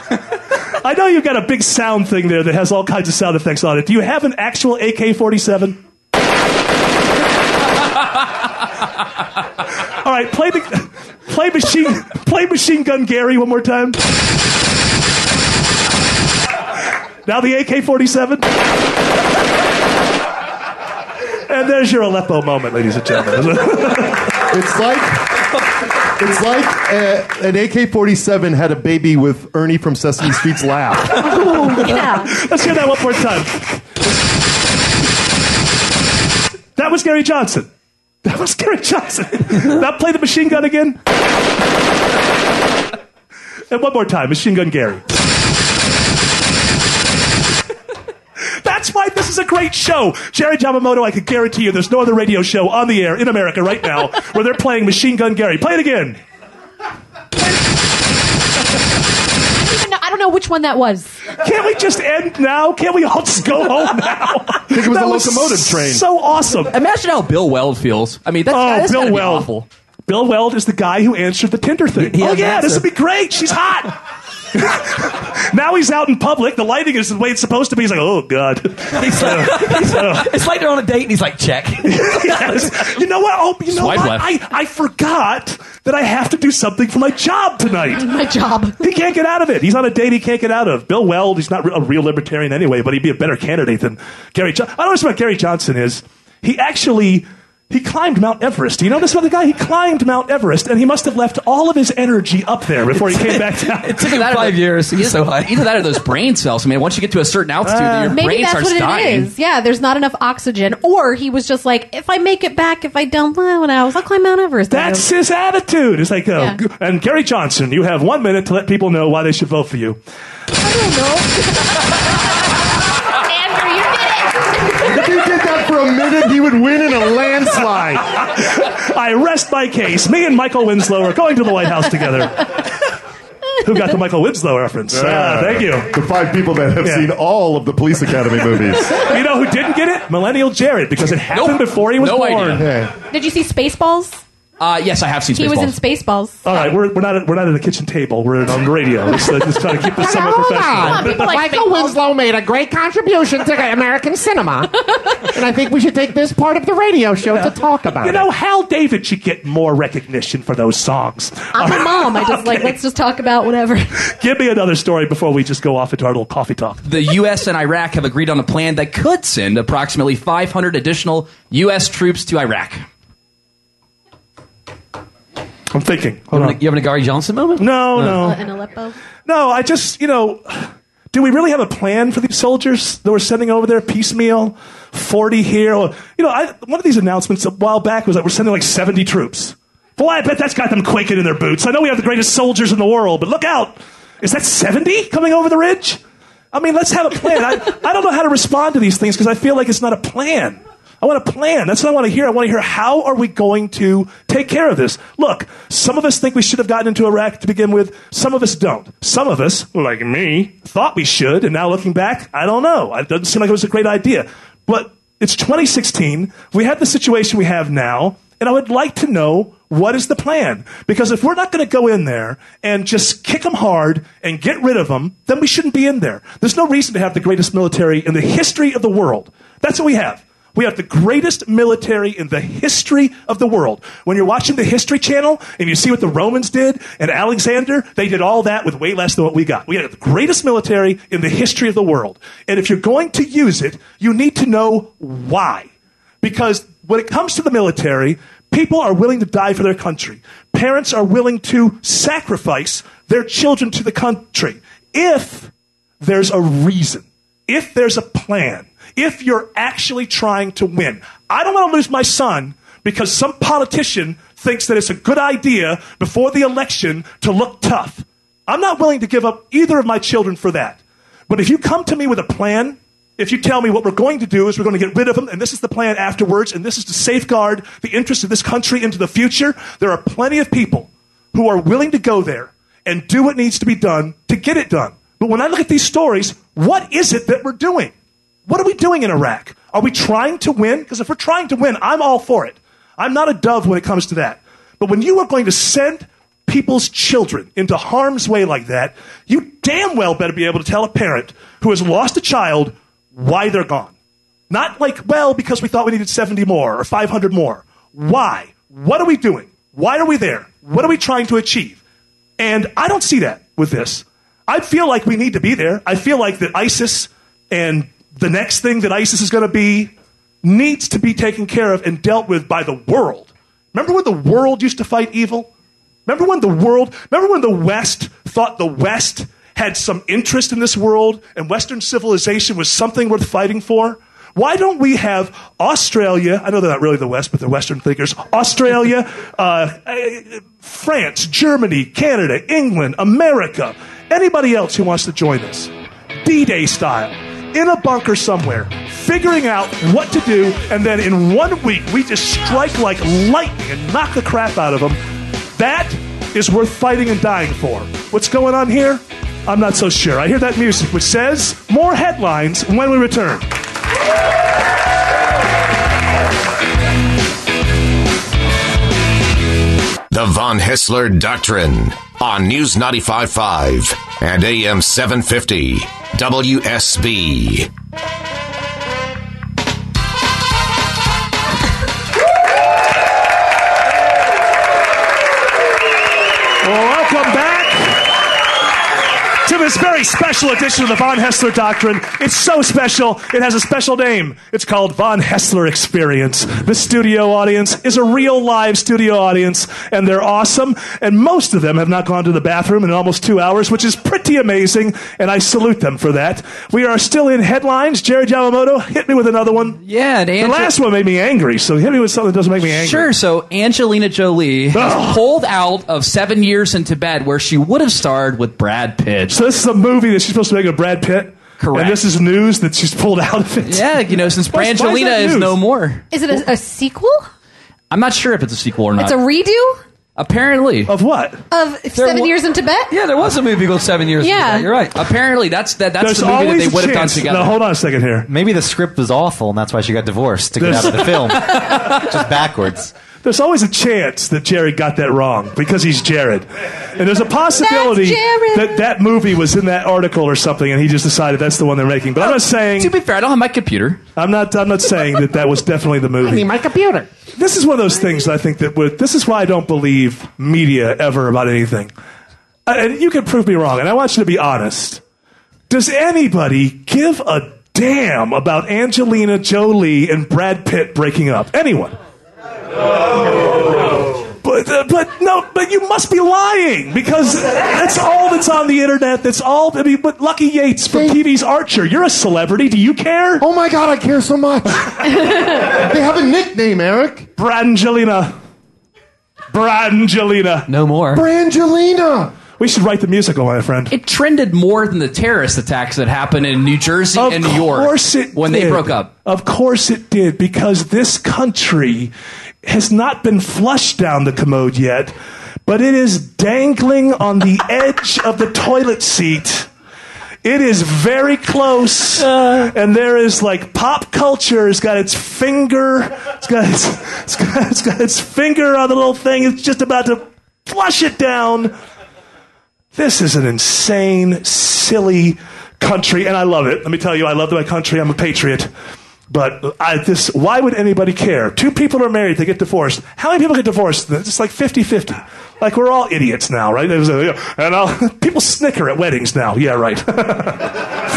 <laughs> I know you've got a big sound thing there that has all kinds of sound effects on it. Do you have an actual AK-47? <laughs> All right, play the <laughs> play machine play machine gun Gary one more time. Now the AK forty seven. And there's your Aleppo moment, ladies and gentlemen. It's like it's like uh, an AK-47 had a baby with Ernie from Sesame Street's laugh. yeah. Let's hear that one more time. That was Gary Johnson. That was Gary Johnson. now play the machine gun again. And one more time, machine gun Gary. That's why this is a great show. Jerry Yamamoto, I can guarantee you there's no other radio show on the air in America right now where they're playing Machine Gun Gary. Play it again. I don't know- I don't know which one that was. Can't we just end now? Can't we all just go home now? <laughs> I think it was a locomotive train. So awesome. Imagine how Bill Weld feels. I mean, that's, Oh, that's Bill gotta be Weld. awful. Bill Weld is the guy who answered the Tinder thing. He oh yeah, an this would be great. She's hot. <laughs> now he's out in public. The lighting is the way it's supposed to be. He's like, oh god. He's like, <laughs> he's like- it's like they're on a date and he's like, check. <laughs> Yes. You know what? Oh, you know Swipe what? left. I, I forgot that I have to do something for my job tonight. My job. He can't get out of it. He's on a date he can't get out of. Bill Weld, he's not a real libertarian anyway, but he'd be a better candidate than Gary Johnson. I don't know what Gary Johnson is. He actually he climbed Mount Everest. Do you know this about the guy? He climbed Mount Everest, and he must have left all of his energy up there before he came back down. It took him <laughs> five the- years. He's so high. Either that or those brain cells. I mean, once you get to a certain altitude, uh, your Maybe brain that's starts what dying. it is. Yeah, there's not enough oxygen. Or he was just like, if I make it back, if I don't, well, what else? I'll climb Mount Everest. That's his attitude. It's like, oh, Yeah. and Gary Johnson, you have one minute to let people know why they should vote for you. Andrew, you did it. If he did that for a minute, he would win in a landslide. I rest my case. Me and Michael Winslow are going to the White House together. Who got the Michael Winslow reference? Ah, thank you. The five people that have Yeah. seen all of the Police Academy movies. <laughs> You know who didn't get it? Millennial Jared, because it happened before he was No born. idea. Did you see Spaceballs? Uh, yes, I have seen He was in Spaceballs. Spaceballs. All right, we're, we're not at, we're not at a kitchen table. We're on the radio. Let's, uh, let's try to keep this somewhat professional. on, like Michael Spaceballs. Winslow made a great contribution to American cinema, and I think we should take this part of the radio show to talk about You it. know, Hal David should get more recognition for those songs. I'm a mom. I just like, let's just talk about whatever. Give me another story before we just go off into our little coffee talk. The U.S. and Iraq have agreed on a plan that could send approximately 500 additional U.S. troops to Iraq. I'm thinking. You Hold having, a, you having a Gary Johnson moment? No, no. Uh, in Aleppo. No, I just, you know, do we really have a plan for these soldiers that we're sending over there piecemeal? 40 here. Or, you know, I, one of these announcements a while back was that we're sending like 70 troops. Boy, I bet that's got them quaking in their boots. I know we have the greatest soldiers in the world, but look out. Is that 70 coming over the ridge? I mean, let's have a plan. I, I don't know how to respond to these things because I feel like it's not a plan. I want a plan. That's what I want to hear. I want to hear how are we going to take care of this? Look, some of us think we should have gotten into Iraq to begin with. Some of us don't. Some of us, like me, thought we should, and now looking back, I don't know. It doesn't seem like it was a great idea. But it's 2016. We have the situation we have now, and I would like to know what is the plan? Because if we're not going to go in there and just kick them hard and get rid of them, then we shouldn't be in there. There's no reason to have the greatest military in the history of the world. That's what we have. We have the greatest military in the history of the world. When you're watching the History Channel and you see what the Romans did and Alexander, they did all that with way less than what we got. We have the greatest military in the history of the world. And if you're going to use it, you need to know why. Because when it comes to the military, people are willing to die for their country. Parents are willing to sacrifice their children to the country if there's a reason, if there's a plan, if you're actually trying to win. I don't want to lose my son because some politician thinks that it's a good idea before the election to look tough. I'm not willing to give up either of my children for that. But if you come to me with a plan, if you tell me what we're going to do is we're going to get rid of them, and this is the plan afterwards, and this is to safeguard the interests of this country into the future, there are plenty of people who are willing to go there and do what needs to be done to get it done. But when I look at these stories, what is it that we're doing? What are we doing in Iraq? Are we trying to win? Because if we're trying to win, I'm all for it. I'm not a dove when it comes to that. But when you are going to send people's children into harm's way like that, you damn well better be able to tell a parent who has lost a child why they're gone. Not like, well, because we thought we needed 70 more or 500 more. Why? What are we doing? Why are we there? What are we trying to achieve? And I don't see that with this. I feel like we need to be there. I feel like that ISIS and the next thing that ISIS is going to be needs to be taken care of and dealt with by the world. Remember when the world used to fight evil? Remember when the world, remember when the West thought the West had some interest in this world and Western civilization was something worth fighting for? Why don't we have Australia? I know they're not really the West, but they're Western thinkers. Australia, <laughs> uh, uh, France, Germany, Canada, England, America, anybody else who wants to join us. D Day style, in a bunker somewhere, figuring out what to do, and then in one week we just strike like lightning and knock the crap out of them. That is worth fighting and dying for. What's going on here? I'm not so sure. I hear that music, which says more headlines when we return. The Von Haessler Doctrine on News 95.5 and AM 750 WSB. This very special edition of the Von Haessler Doctrine. It's so special, it has a special name. It's called Von Haessler Experience. The studio audience is a real live studio audience, and they're awesome. And most of them have not gone to the bathroom in almost two hours, which is pretty amazing, and I salute them for that. We are still in headlines. Jerry Yamamoto, hit me with another one. Yeah, and The last one made me angry, so hit me with something that doesn't make me angry. Sure. So Angelina Jolie Ugh. pulled out of Seven Years in Tibet, where she would have starred with Brad Pitt. So this is a movie that she's supposed to make with Brad Pitt? Correct. And this is news that she's pulled out of it? Yeah, you know, since <laughs> Why- why is Brangelina that is news? no more. Is it a, a sequel? I'm not sure if it's a sequel or not. It's a redo Apparently. Of what? of Seven wa- Years in Tibet. Yeah, there was a movie called Seven Years. Yeah. Into That. You're right. Apparently, that's that. That's There's the movie that always they would a have done chance. together. Now, hold on a second here. Maybe the script was awful, and that's why she got divorced to get There's- out of the film. <laughs> Just backwards. There's always a chance that Jared got that wrong because he's Jared. And there's a possibility that that movie was in that article or something and he just decided that's the one they're making. But I'm not saying. to be fair, I don't have my computer. I'm not I'm not saying that that was definitely the movie. I need movie. my computer. This is one of those things I think that would this is why I don't believe media ever about anything. And you can prove me wrong and I want you to be honest. Does anybody give a damn about Angelina Jolie and Brad Pitt breaking up? Anyone? But, uh, but no, but you must be lying because that's all that's on the internet. That's all. I mean, but Lucky Yates from TV's Archer, you're a celebrity. Do you care? Oh my God, I care so much. <laughs> they have a nickname, Eric. Brangelina. Brangelina. No more. Brangelina. We should write the musical, my friend. It trended more than the terrorist attacks that happened in New Jersey Of and New York Of course it when they did. broke up. Of course it did, because this country has not been flushed down the commode yet, but it is dangling on the edge of the toilet seat. It is very close, uh. and there is like pop culture has got its finger, it's got its, it's got, it's got its finger on the little thing. It's just about to flush it down. This is an insane, silly country, and I love it. Let me tell you, I love my country. I'm a patriot. But I, this, why would anybody care? Two people are married, they get divorced. How many people get divorced? It's like 50 50. Like, we're all idiots now, right? And I'll, <laughs> people snicker at weddings now. Yeah, right. <laughs>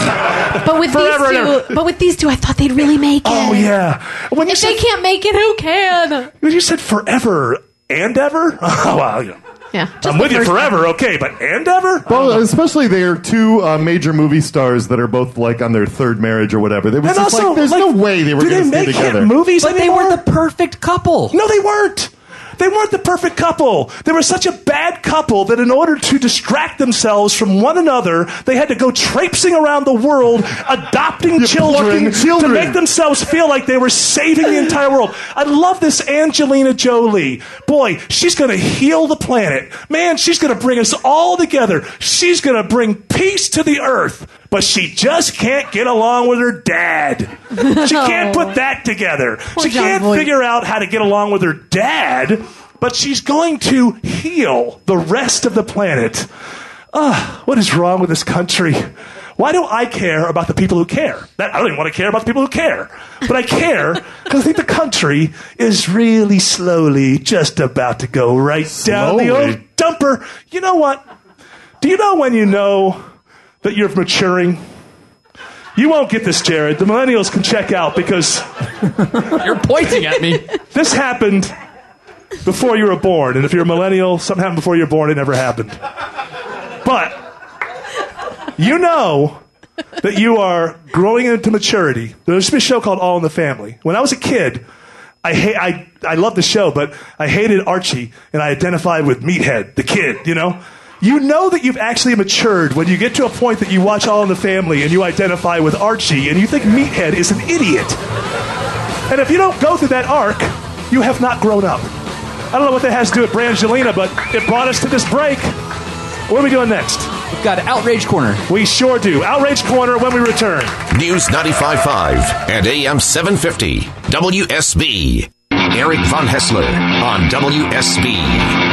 But with Forever these two, but with these two, I thought they'd really make oh, it. oh, yeah. When If they can't make it, who can? when you said forever and ever? Oh, <laughs> well, you know. Yeah, I'm with you first forever, okay, but and ever? Well, especially they are two uh, major movie stars that are both like on their third marriage or whatever. They was And just also, like, there's like, no way they were do going to stay make together. movies But they anymore? were the perfect couple. No, they weren't. They weren't the perfect couple. They were such a bad couple that in order to distract themselves from one another, they had to go traipsing around the world, <laughs> adopting children, children. to make themselves feel like they were saving the entire world. I love this Angelina Jolie. Boy, she's going to heal the planet. Man, she's going to bring us all together. She's going to bring peace to the earth. But she just can't get along with her dad. She can't put <laughs> that together. She John can't Voight. figure out how to get along with her dad, but she's going to heal the rest of the planet. Ah, what is wrong with this country? Why do I care about the people who care? That, I don't even want to care about the people who care. But I care because I think the country is really slowly just about to go right down the old dumper. You know what? Do you know when you know that you're maturing? You won't get this, Jared. The millennials can check out because You're pointing at me. this happened before you were born. And if you're a millennial, something happened before you were born, it never happened. But you know that you are growing into maturity. There used to be a show called All in the Family. When I was a kid, I I, I loved the show, but I hated Archie and I identified with Meathead, the kid, you know? You know that you've actually matured when you get to a point that you watch All in the Family and you identify with Archie and you think Meathead is an idiot. And if you don't go through that arc, you have not grown up. I don't know what that has to do with Brangelina, but it brought us to this break. What are we doing next? We've got Outrage Corner. We sure do. Outrage Corner when we return. News 95.5 and AM 750 WSB. Eric Von Haessler on WSB.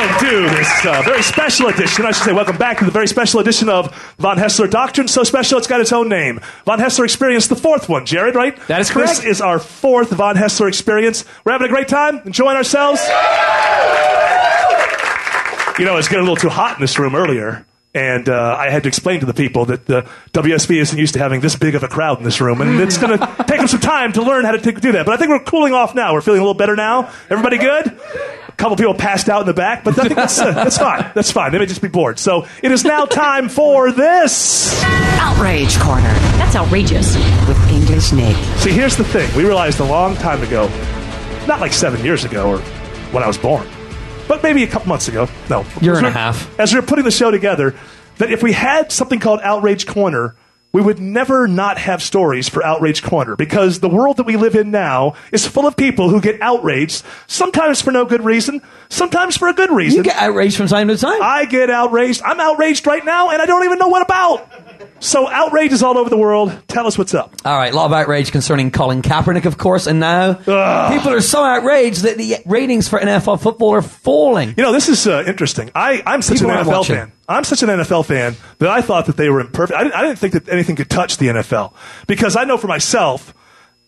To this uh, very special edition. I should say, welcome back to the very special edition of Von Haessler Doctrine. So special, it's got its own name. Von Haessler Experience, the fourth one. Jared, right? That is correct. This is our fourth Von Haessler Experience. We're having a great time, enjoying ourselves. You know, it's getting a little too hot in this room earlier. And uh, I had to explain to the people that the WSB isn't used to having this big of a crowd in this room, and it's going <laughs> to take them some time to learn how to t- do that. But I think we're cooling off now. We're feeling a little better now. Everybody good? A couple people passed out in the back, but I think that's, uh, that's fine. That's fine. They may just be bored. So it is now time for this. Outrage Corner That's outrageous. with English Nick. See, here's the thing. We realized a long time ago, not like seven years ago or when I was born, but maybe a couple months ago. No. Year and a half. As we were putting the show together, that if we had something called Outrage Corner, we would never not have stories for Outrage Corner because the world that we live in now is full of people who get outraged, sometimes for no good reason, sometimes for a good reason. You get outraged from time to time. I get outraged. I'm outraged right now, and I don't even know what about. So outrage is all over the world. Tell us what's up. All right, a lot of outrage concerning Colin Kaepernick, of course, and now people are so outraged that the ratings for NFL football are falling. You know, this is uh, interesting. I, I'm such People an NFL watching. fan. I'm such an NFL fan that I thought that they were imperfect. I didn't, I didn't think that anything could touch the NFL because I know for myself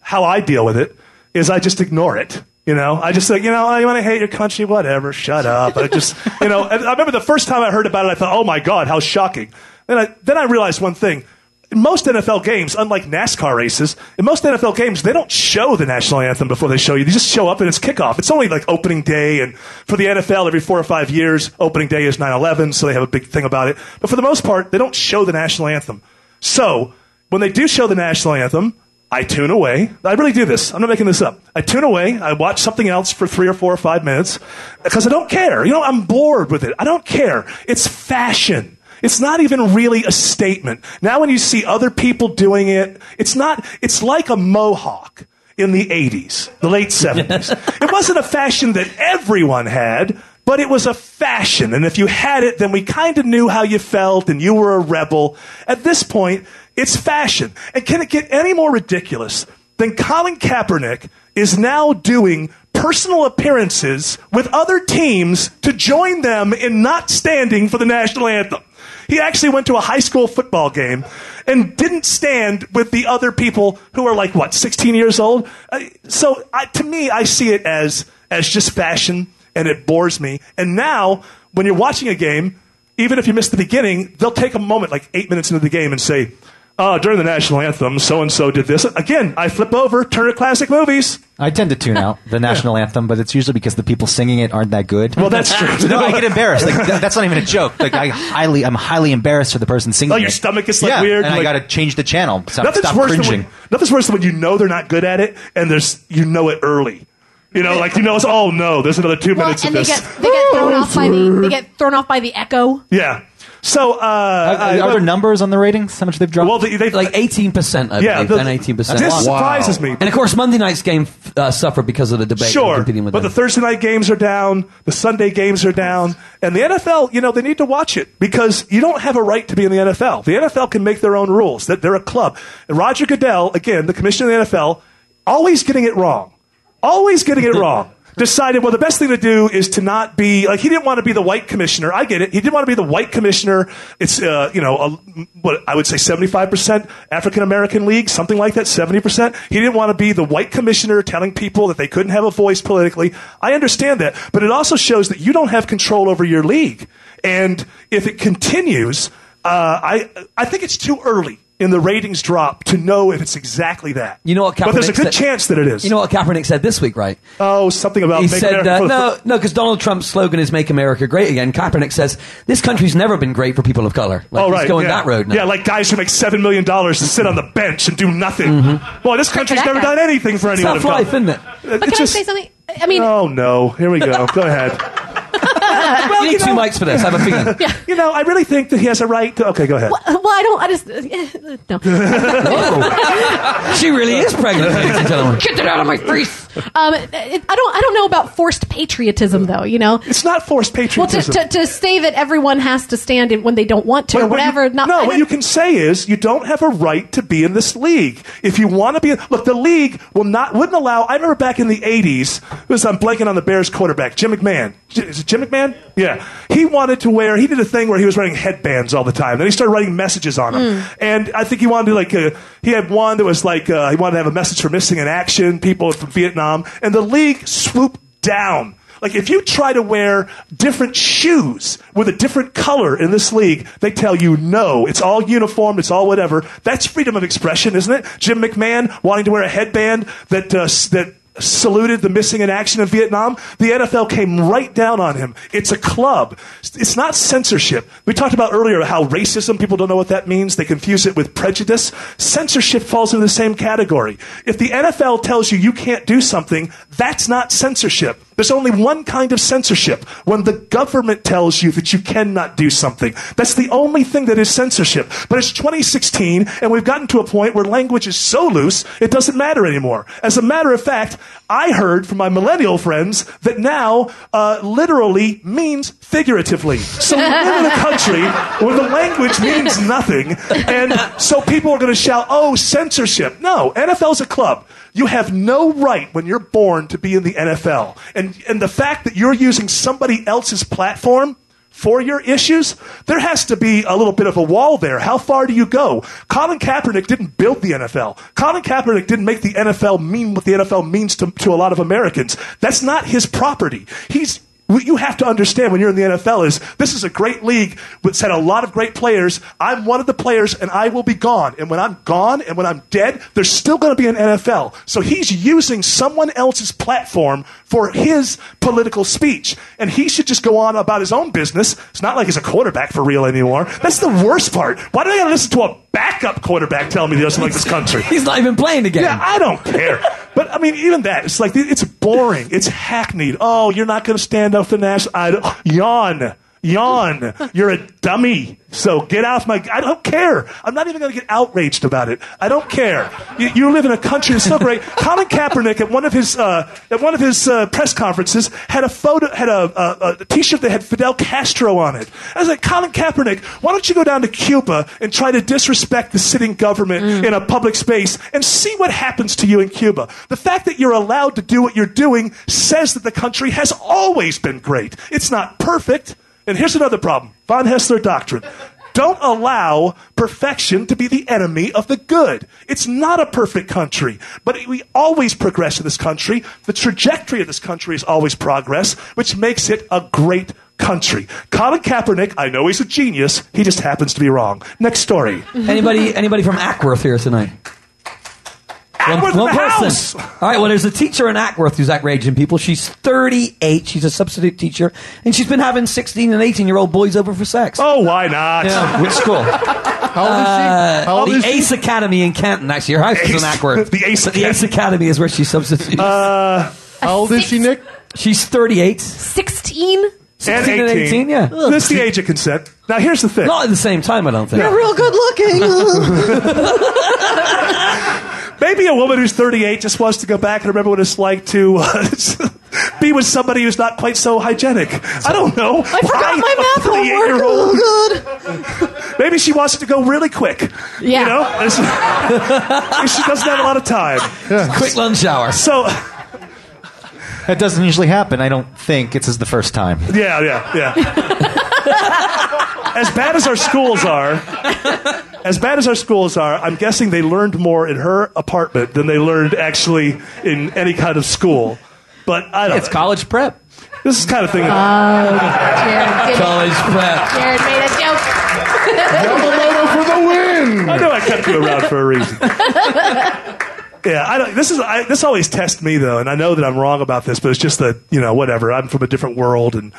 how I deal with it is I just ignore it. You know, I just like, you know, you want to hate your country, whatever, shut up. I just, you know, I remember the first time I heard about it, I thought, oh my God, how shocking. Then I, then I realized one thing. In most NFL games, unlike NASCAR races, in most NFL games, they don't show the national anthem before they show you. They just show up and it's kickoff. It's only like opening day, and for the NFL, every four or five years, opening day is 9 11, so they have a big thing about it. But for the most part, they don't show the national anthem. So, when they do show the national anthem, I tune away. I really do this. I'm not making this up. I tune away. I watch something else for three or four or five minutes because I don't care. You know, I'm bored with it. I don't care. It's fashion. It's not even really a statement. Now, when you see other people doing it, it's not, it's like a mohawk in the 80s, the late 70s. <laughs> it wasn't a fashion that everyone had, but it was a fashion. And if you had it, then we kind of knew how you felt and you were a rebel. At this point, it's fashion. And can it get any more ridiculous than Colin Kaepernick is now doing personal appearances with other teams to join them in not standing for the national anthem? He actually went to a high school football game and didn't stand with the other people who are like what 16 years old. Uh, So I, to me, I see it as as just fashion, and it bores me. And now, when you're watching a game, even if you miss the beginning, they'll take a moment, like eight minutes into the game, and say, uh, "During the national anthem, so and so did this." Again, I flip over, turn to classic movies. I tend to tune out the <laughs> national anthem, but it's usually because the people singing it aren't that good. Well, that's true. <laughs> no, I get embarrassed. Like, th- <laughs> that's not even a joke. Like I highly, I'm highly embarrassed for the person singing. Oh, your it. stomach is like, yeah, weird, and like- I got to change the channel. Stop, nothing's stop worse cringing. Than when, nothing's worse than when you know they're not good at it, and there's you know it early. You know, like you know, it's oh no, there's another two Well, minutes and of they this. get they get thrown off by the they get thrown off by the echo. yeah. So, uh, Are, I- are there numbers on the ratings? How much they've dropped? well, they, they Like 18%, I Yeah, believe, the- and 18%. This Wow. surprises me. And of course, Monday night's game uh, suffered because of the debate. Sure, with but them. the Thursday night games are down, the Sunday games are down, and the NFL, you know, they need to watch it because you don't have a right to be in the NFL. The NFL can make their own rules. That they're a club. And Roger Goodell, again, the commissioner of the NFL, always getting it wrong, always getting it <laughs> wrong. Decided, well, the best thing to do is to not be like he didn't want to be the white commissioner. I get it. He didn't want to be the white commissioner. It's uh, you know a, what I would say seventy five percent African American league, something like that, seventy percent. He didn't want to be the white commissioner telling people that they couldn't have a voice politically. I understand that, but it also shows that you don't have control over your league. And if it continues, uh, I I think it's too early in the ratings drop to know if it's exactly that. You know what? But there's a good said- chance that it is. You know what Kaepernick said this week, right? Oh, something about he make said America uh, no, no, because Donald Trump's slogan is "Make America Great Again." Kaepernick says this country's never been great for people of color. Like, oh, he's right. going yeah. that road now. Yeah, like guys who make seven million dollars to sit on the bench and do nothing. Mm-hmm. Boy, this country's never done anything for anyone. tough of color. life, isn't it? But it's can I say something? I mean, Oh no! Here we go. Go ahead. <laughs> <laughs> you need two mics for this. I have a feeling. <laughs> You know, I really think that he has a right to. Okay, go ahead. well, I don't. I just uh, no. <laughs> She really is pregnant, ladies and gentlemen. Get that out of my face. Um, it, I don't. I don't know about forced patriotism, though. You know, it's not forced patriotism. well, to, to, to say that everyone has to stand in when they don't want to or But what you- whatever. not, no, what you can say is you don't have a right to be in this league. If you want to be, look, the league will not wouldn't allow. I remember back in the '80s, it was I'm blanking on the Bears quarterback, Jim McMahon. Is it Jim McMahon? Yeah, he wanted to wear. He did a thing where he was wearing headbands all the time. Then he started writing messages on them, and I think he wanted to like. Uh, he had one that was like uh, he wanted to have a message for missing in action, people from Vietnam, and the league swooped down. Like if you try to wear different shoes with a different color in this league, they tell you no. It's all uniform. It's all whatever. That's freedom of expression, isn't it? Jim McMahon wanting to wear a headband that uh, that saluted the missing in action in Vietnam. The NFL came right down on him. It's a club. It's not censorship. We talked about earlier how racism, people don't know what that means. They confuse it with prejudice. Censorship falls into the same category. If the NFL tells you you can't do something, that's not censorship. There's only one kind of censorship when the government tells you that you cannot do something. That's the only thing that is censorship. But it's 2016, and we've gotten to a point where language is so loose, it doesn't matter anymore. As a matter of fact, I heard from my millennial friends that now uh, literally means figuratively. So we live in a country where the language means nothing, and so people are going to shout, oh, censorship. No, NFL's a club. You have no right when you're born to be in the NFL. And, and the fact that you're using somebody else's platform for your issues, there has to be a little bit of a wall there. How far do you go? Colin Kaepernick didn't build the NFL. Colin Kaepernick didn't make the NFL mean what the NFL means to, to a lot of Americans. That's not his property. He's what you have to understand when you're in the NFL is this is a great league that's had a lot of great players. I'm one of the players and I will be gone. And when I'm gone and when I'm dead, there's still going to be an NFL. So he's using someone else's platform for his political speech. And he should just go on about his own business. It's not like he's a quarterback for real anymore. That's the worst part. Why do I got to listen to a backup quarterback tell me he doesn't like this country? <laughs> He's not even playing again. Yeah, I don't care. But I mean, even that, it's like it's boring. It's hackneyed. Oh, you're not going to stand up for the national. I don't, yawn, yawn. You're a dummy. So get off my. I don't care. I'm not even going to get outraged about it. I don't care. You, you live in a country that's so great. <laughs> Colin Kaepernick at one of his uh, at one of his uh, press conferences had a photo had a, a, a T-shirt that had Fidel Castro on it. I was like, Colin Kaepernick, why don't you go down to Cuba and try to disrespect the sitting government in a public space and see what happens to you in Cuba? The fact that you're allowed to do what you're doing says that the country has always been great. It's not perfect. And here's another problem Von Haessler doctrine. Don't allow perfection to be the enemy of the good. It's not a perfect country, but we always progress in this country. The trajectory of this country is always progress, which makes it a great country. Colin Kaepernick, I know he's a genius, he just happens to be wrong. Next story. Anybody anybody from Acworth here tonight? Acworth in the house! All right, well, there's a teacher in Acworth who's outraging people. She's 38. She's a substitute teacher, and she's been having 16 and 18 year old boys over for sex. Oh, why not? Yeah, which school? <laughs> How old is she? How old the is she? Ace Academy in Canton. Actually, her house is in Acworth. <laughs> the Ace But the Ace Academy is where she substitutes. Uh, How old is she, Nick? she's 38. 16? and 16 and 18. 18, yeah. This is the age of consent. Now, here's the thing. Not at the same time, I don't think. You're real good looking. <laughs> Maybe a woman who's 38 just wants to go back and remember what it's like to uh, <laughs> be with somebody who's not quite so hygienic. I don't know. I forgot my math <laughs> homework. homework. <laughs> Maybe she wants it to go really quick. Yeah. You know? She doesn't have a lot of time. Quick lunch hour. So, That doesn't usually happen. I don't think it's is the first time. yeah, yeah, yeah. as bad as our schools are, as bad as our schools are, I'm guessing they learned more in her apartment than they learned actually in any kind of school. But I don't It's college prep. This is the kind of thing. Oh, Jared, did it. College prep. Jared made a joke. Yamamoto for the win! I know I kept you around for a reason. Yeah, I don't, this is I, this always tests me though, and I know that I'm wrong about this, but it's just that you know whatever. I'm from a different world, and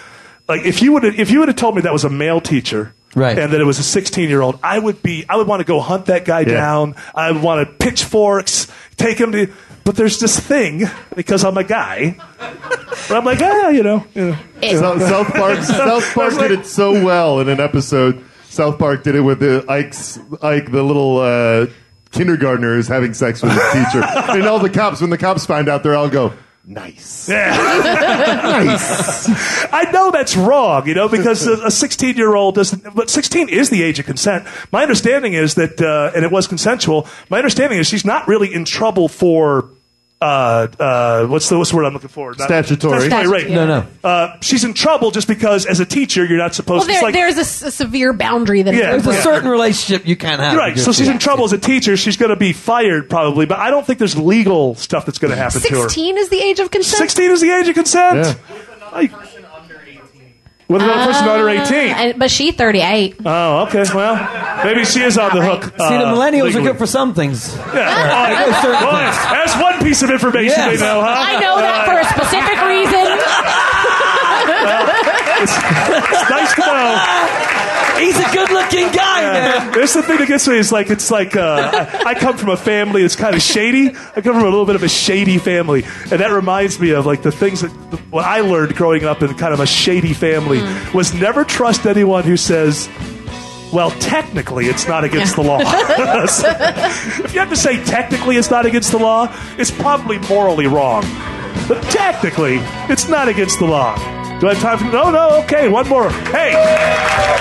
like if you would if you would have told me that was a male teacher, Right. and that it was a 16 year old, I would be I would want to go hunt that guy down. I would want to pitchforks, take him to. But there's this thing because I'm a guy. But I'm like, ah, you know, you know. South, South Park. <laughs> South Park did it so well in an episode. South Park did it with the Ike's Ike, the little uh, kindergartner is having sex with his teacher. <laughs> and all the cops, when the cops find out, they're all go, nice. <laughs> nice. I know that's wrong, you know, because a 16 year old doesn't, but 16 is the age of consent. My understanding is that, uh, and it was consensual, my understanding is she's not really in trouble for. Uh, uh, what's the what's the word I'm looking for? Not- Statutory. Statutory rape. No, no. Uh, she's in trouble just because, as a teacher, you're not supposed Well, to. there, It's like, there's a s- a, severe boundary that Yeah. There's a certain relationship you can't have. right. with So your she's in trouble as a teacher. She's going to be fired probably, but I don't think there's legal stuff that's going to happen to her. 16 is the age of consent. 16 is the age of consent. Yeah. I- With another person under 18. Uh, and- but she 38. Oh, okay. Well, maybe she is on the hook. See, the uh, millennials legally. are good for some things. Yeah. They <laughs> know certain Well, things. that's one piece of information Yes. they know, huh? I know that for a specific reason. <laughs> It's, it's nice to know. He's a good-looking guy, man. This the thing that gets me is like it's like uh, I, I come from a family that's kind of shady. I come from a little bit of a shady family, and that reminds me of like the things that what I learned growing up in kind of a shady family was never trust anyone who says. Well, technically, it's not against the law. So, <laughs> <laughs> if you have to say technically it's not against the law, it's probably morally wrong. But technically, it's not against the law. Do I have time for No, no, okay, one more. Hey,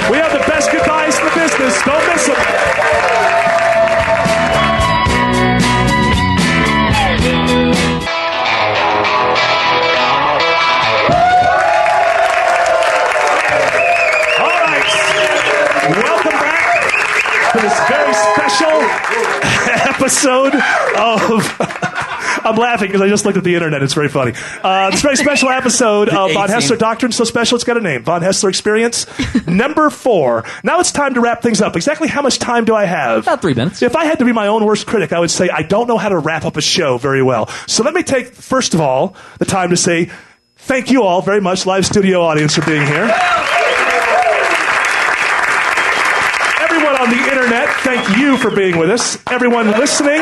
we have the best goodbyes in the business. Don't miss them. All right. Welcome back to this very special <laughs> episode of. I'm laughing because I just looked at the internet. It's very funny. Uh, this very special <laughs> episode of Von Haessler Doctrine, so special it's got a name. Von Haessler Experience, <laughs> number four. Now it's time to wrap things up. Exactly how much time do I have? About three minutes. If I had to be my own worst critic, I would say I don't know how to wrap up a show very well. So let me take, first of all, the time to say thank you all very much, live studio audience, for being here. Everyone on the internet, thank you for being with us. Everyone listening,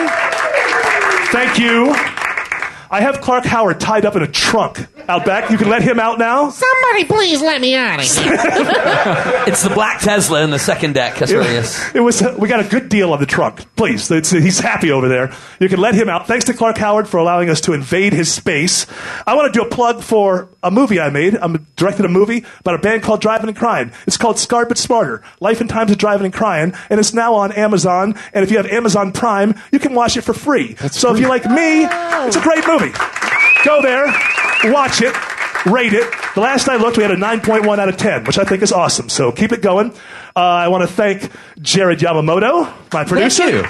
thank you. I have Clark Howard tied up in a trunk out back. You can let him out now. Somebody please let me out of here. <laughs> It's the black Tesla in the second deck. That's what it is. It was. Uh, we got a good deal on the trunk. Please, it's, he's happy over there. You can let him out. Thanks to Clark Howard for allowing us to invade his space. I want to do a plug for a movie I made. I'm directed a movie about a band called Drivin' N' Cryin'. It's called Scarred but Smarter: Life and Times of Drivin' N' Cryin', and it's now on Amazon. And if you have Amazon Prime, you can watch it for free. so if you like me, it's a great movie. Go there, watch it, rate it. The last I looked, we had a 9.1 out of 10, which I think is awesome. So keep it going. Uh, I want to thank Jared Yamamoto, my producer. you.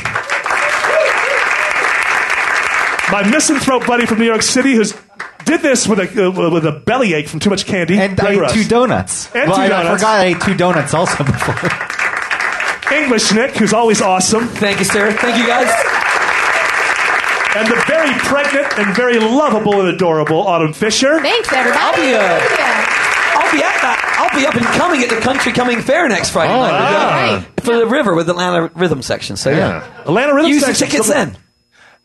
My misanthrope buddy from New York City who's did this with a uh, with a bellyache from too much candy. And Greg I ate Russ. two donuts. And well, two I, I forgot I ate two donuts also <laughs> before. English Nick, who's always awesome. Thank you, sir. Thank you, guys. And the very pregnant and very lovable and adorable Autumn Fisher. Thanks, everybody. I'll be, uh, I'll be at that. I'll be up and coming at the Country Cumming Fair next Friday night. We're For the river with Atlanta Rhythm section. So yeah, Atlanta Rhythm use the Section. tickets then.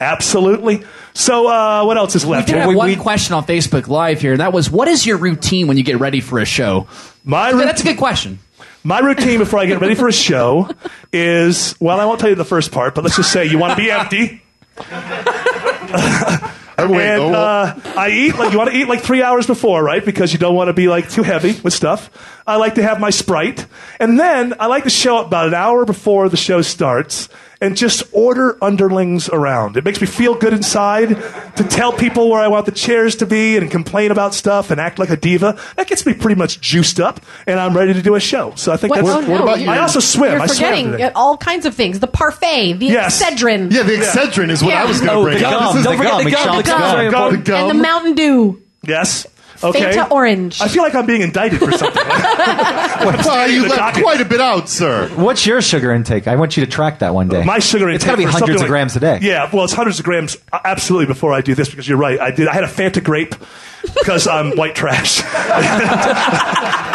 Absolutely. So, uh, what else is We left? did have we- one we- question on Facebook Live here, and that was, "What is your routine when you get ready for a show?" My Yeah, routine- that's a good question. My routine before I get ready for a show <laughs> is well, I won't tell you the first part, but let's just say you want to be empty. Oh, wait, and oh, uh, I eat like you want to eat like three hours before, right? Because you don't want to be like too heavy with stuff. I like to have my sprite, and then I like to show up about an hour before the show starts and just order underlings around. It makes me feel good inside to tell people where I want the chairs to be and complain about stuff and act like a diva. That gets me pretty much juiced up, and I'm ready to do a show. So I think What, that's. oh, no, about you- you? I also swim. You're I swam forgetting today. uh, all kinds of things. The parfait, the Yes. Excedrin, yeah, the Excedrin is what Yeah. I was going to Oh, bring the gum. Don't the forget gum. the gum. The gum. very Gum. The gum. and the Mountain Dew. Yes. Okay. Fanta Orange. I feel like I'm being indicted for something. <laughs> Well, you left docket. quite a bit out, sir. What's your sugar intake? I want you to track that one day. My sugar intake. It's got to be hundreds of like- grams a day. Yeah, well, it's hundreds of grams uh, absolutely before I do this because you're right. I did. I had a Fanta grape because I'm white trash. <laughs> <laughs>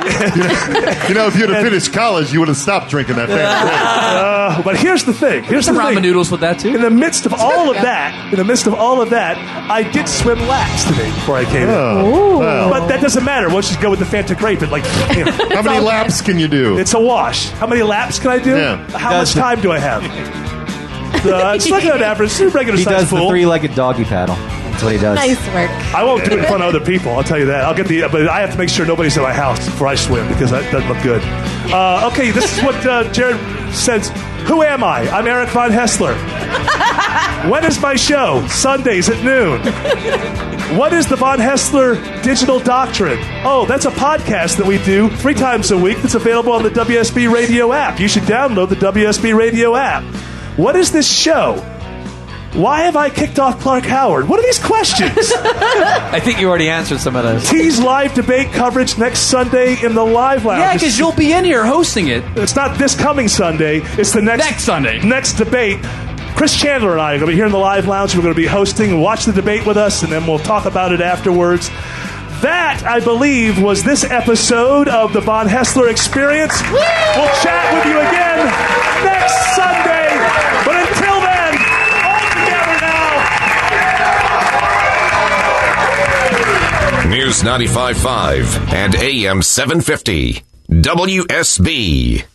<laughs> You know, if you'd have finished college, you would have stopped drinking that thing. Uh, but here's the thing. Here's Some the ramen thing. noodles with that too. In the midst of all of that, in the midst of all of that, I did swim laps today before I came in. Well, But that doesn't matter. Once you go with the Fanta grape, it like you know, how many laps can you do? it's a wash. How many laps can I do? Yeah. How much That's it. time do I have? <laughs> Uh, it's like an average, regular He sized does the pool. three-legged doggy paddle. That's what he does. Nice work. I won't do it in front of other people. I'll tell you that. I'll get the, but I have to make sure nobody's at my house before I swim because that doesn't look good. Uh, okay, this is what uh, Jared says. Who am I? I'm Eric Von Haessler. when is my show? Sundays at noon. What is the Von Haessler Digital Doctrine? Oh, that's a podcast that we do three times a week that's available on the WSB Radio app. You should download the WSB Radio app. What is this show? Why have I kicked off Clark Howard? What are these questions? <laughs> I think you already answered some of those. Tease live debate coverage next Sunday in the live lounge. Yeah, because you'll be in here hosting it. It's not this coming Sunday. It's the next Next Sunday. Next debate. Chris Chandler and I are going to be here in the live lounge. We're going to be hosting. Watch the debate with us, and then we'll talk about it afterwards. That, I believe, was this episode of the Von Haessler Experience. We'll chat with you again next Sunday. News 95.5 and AM 750. WSB.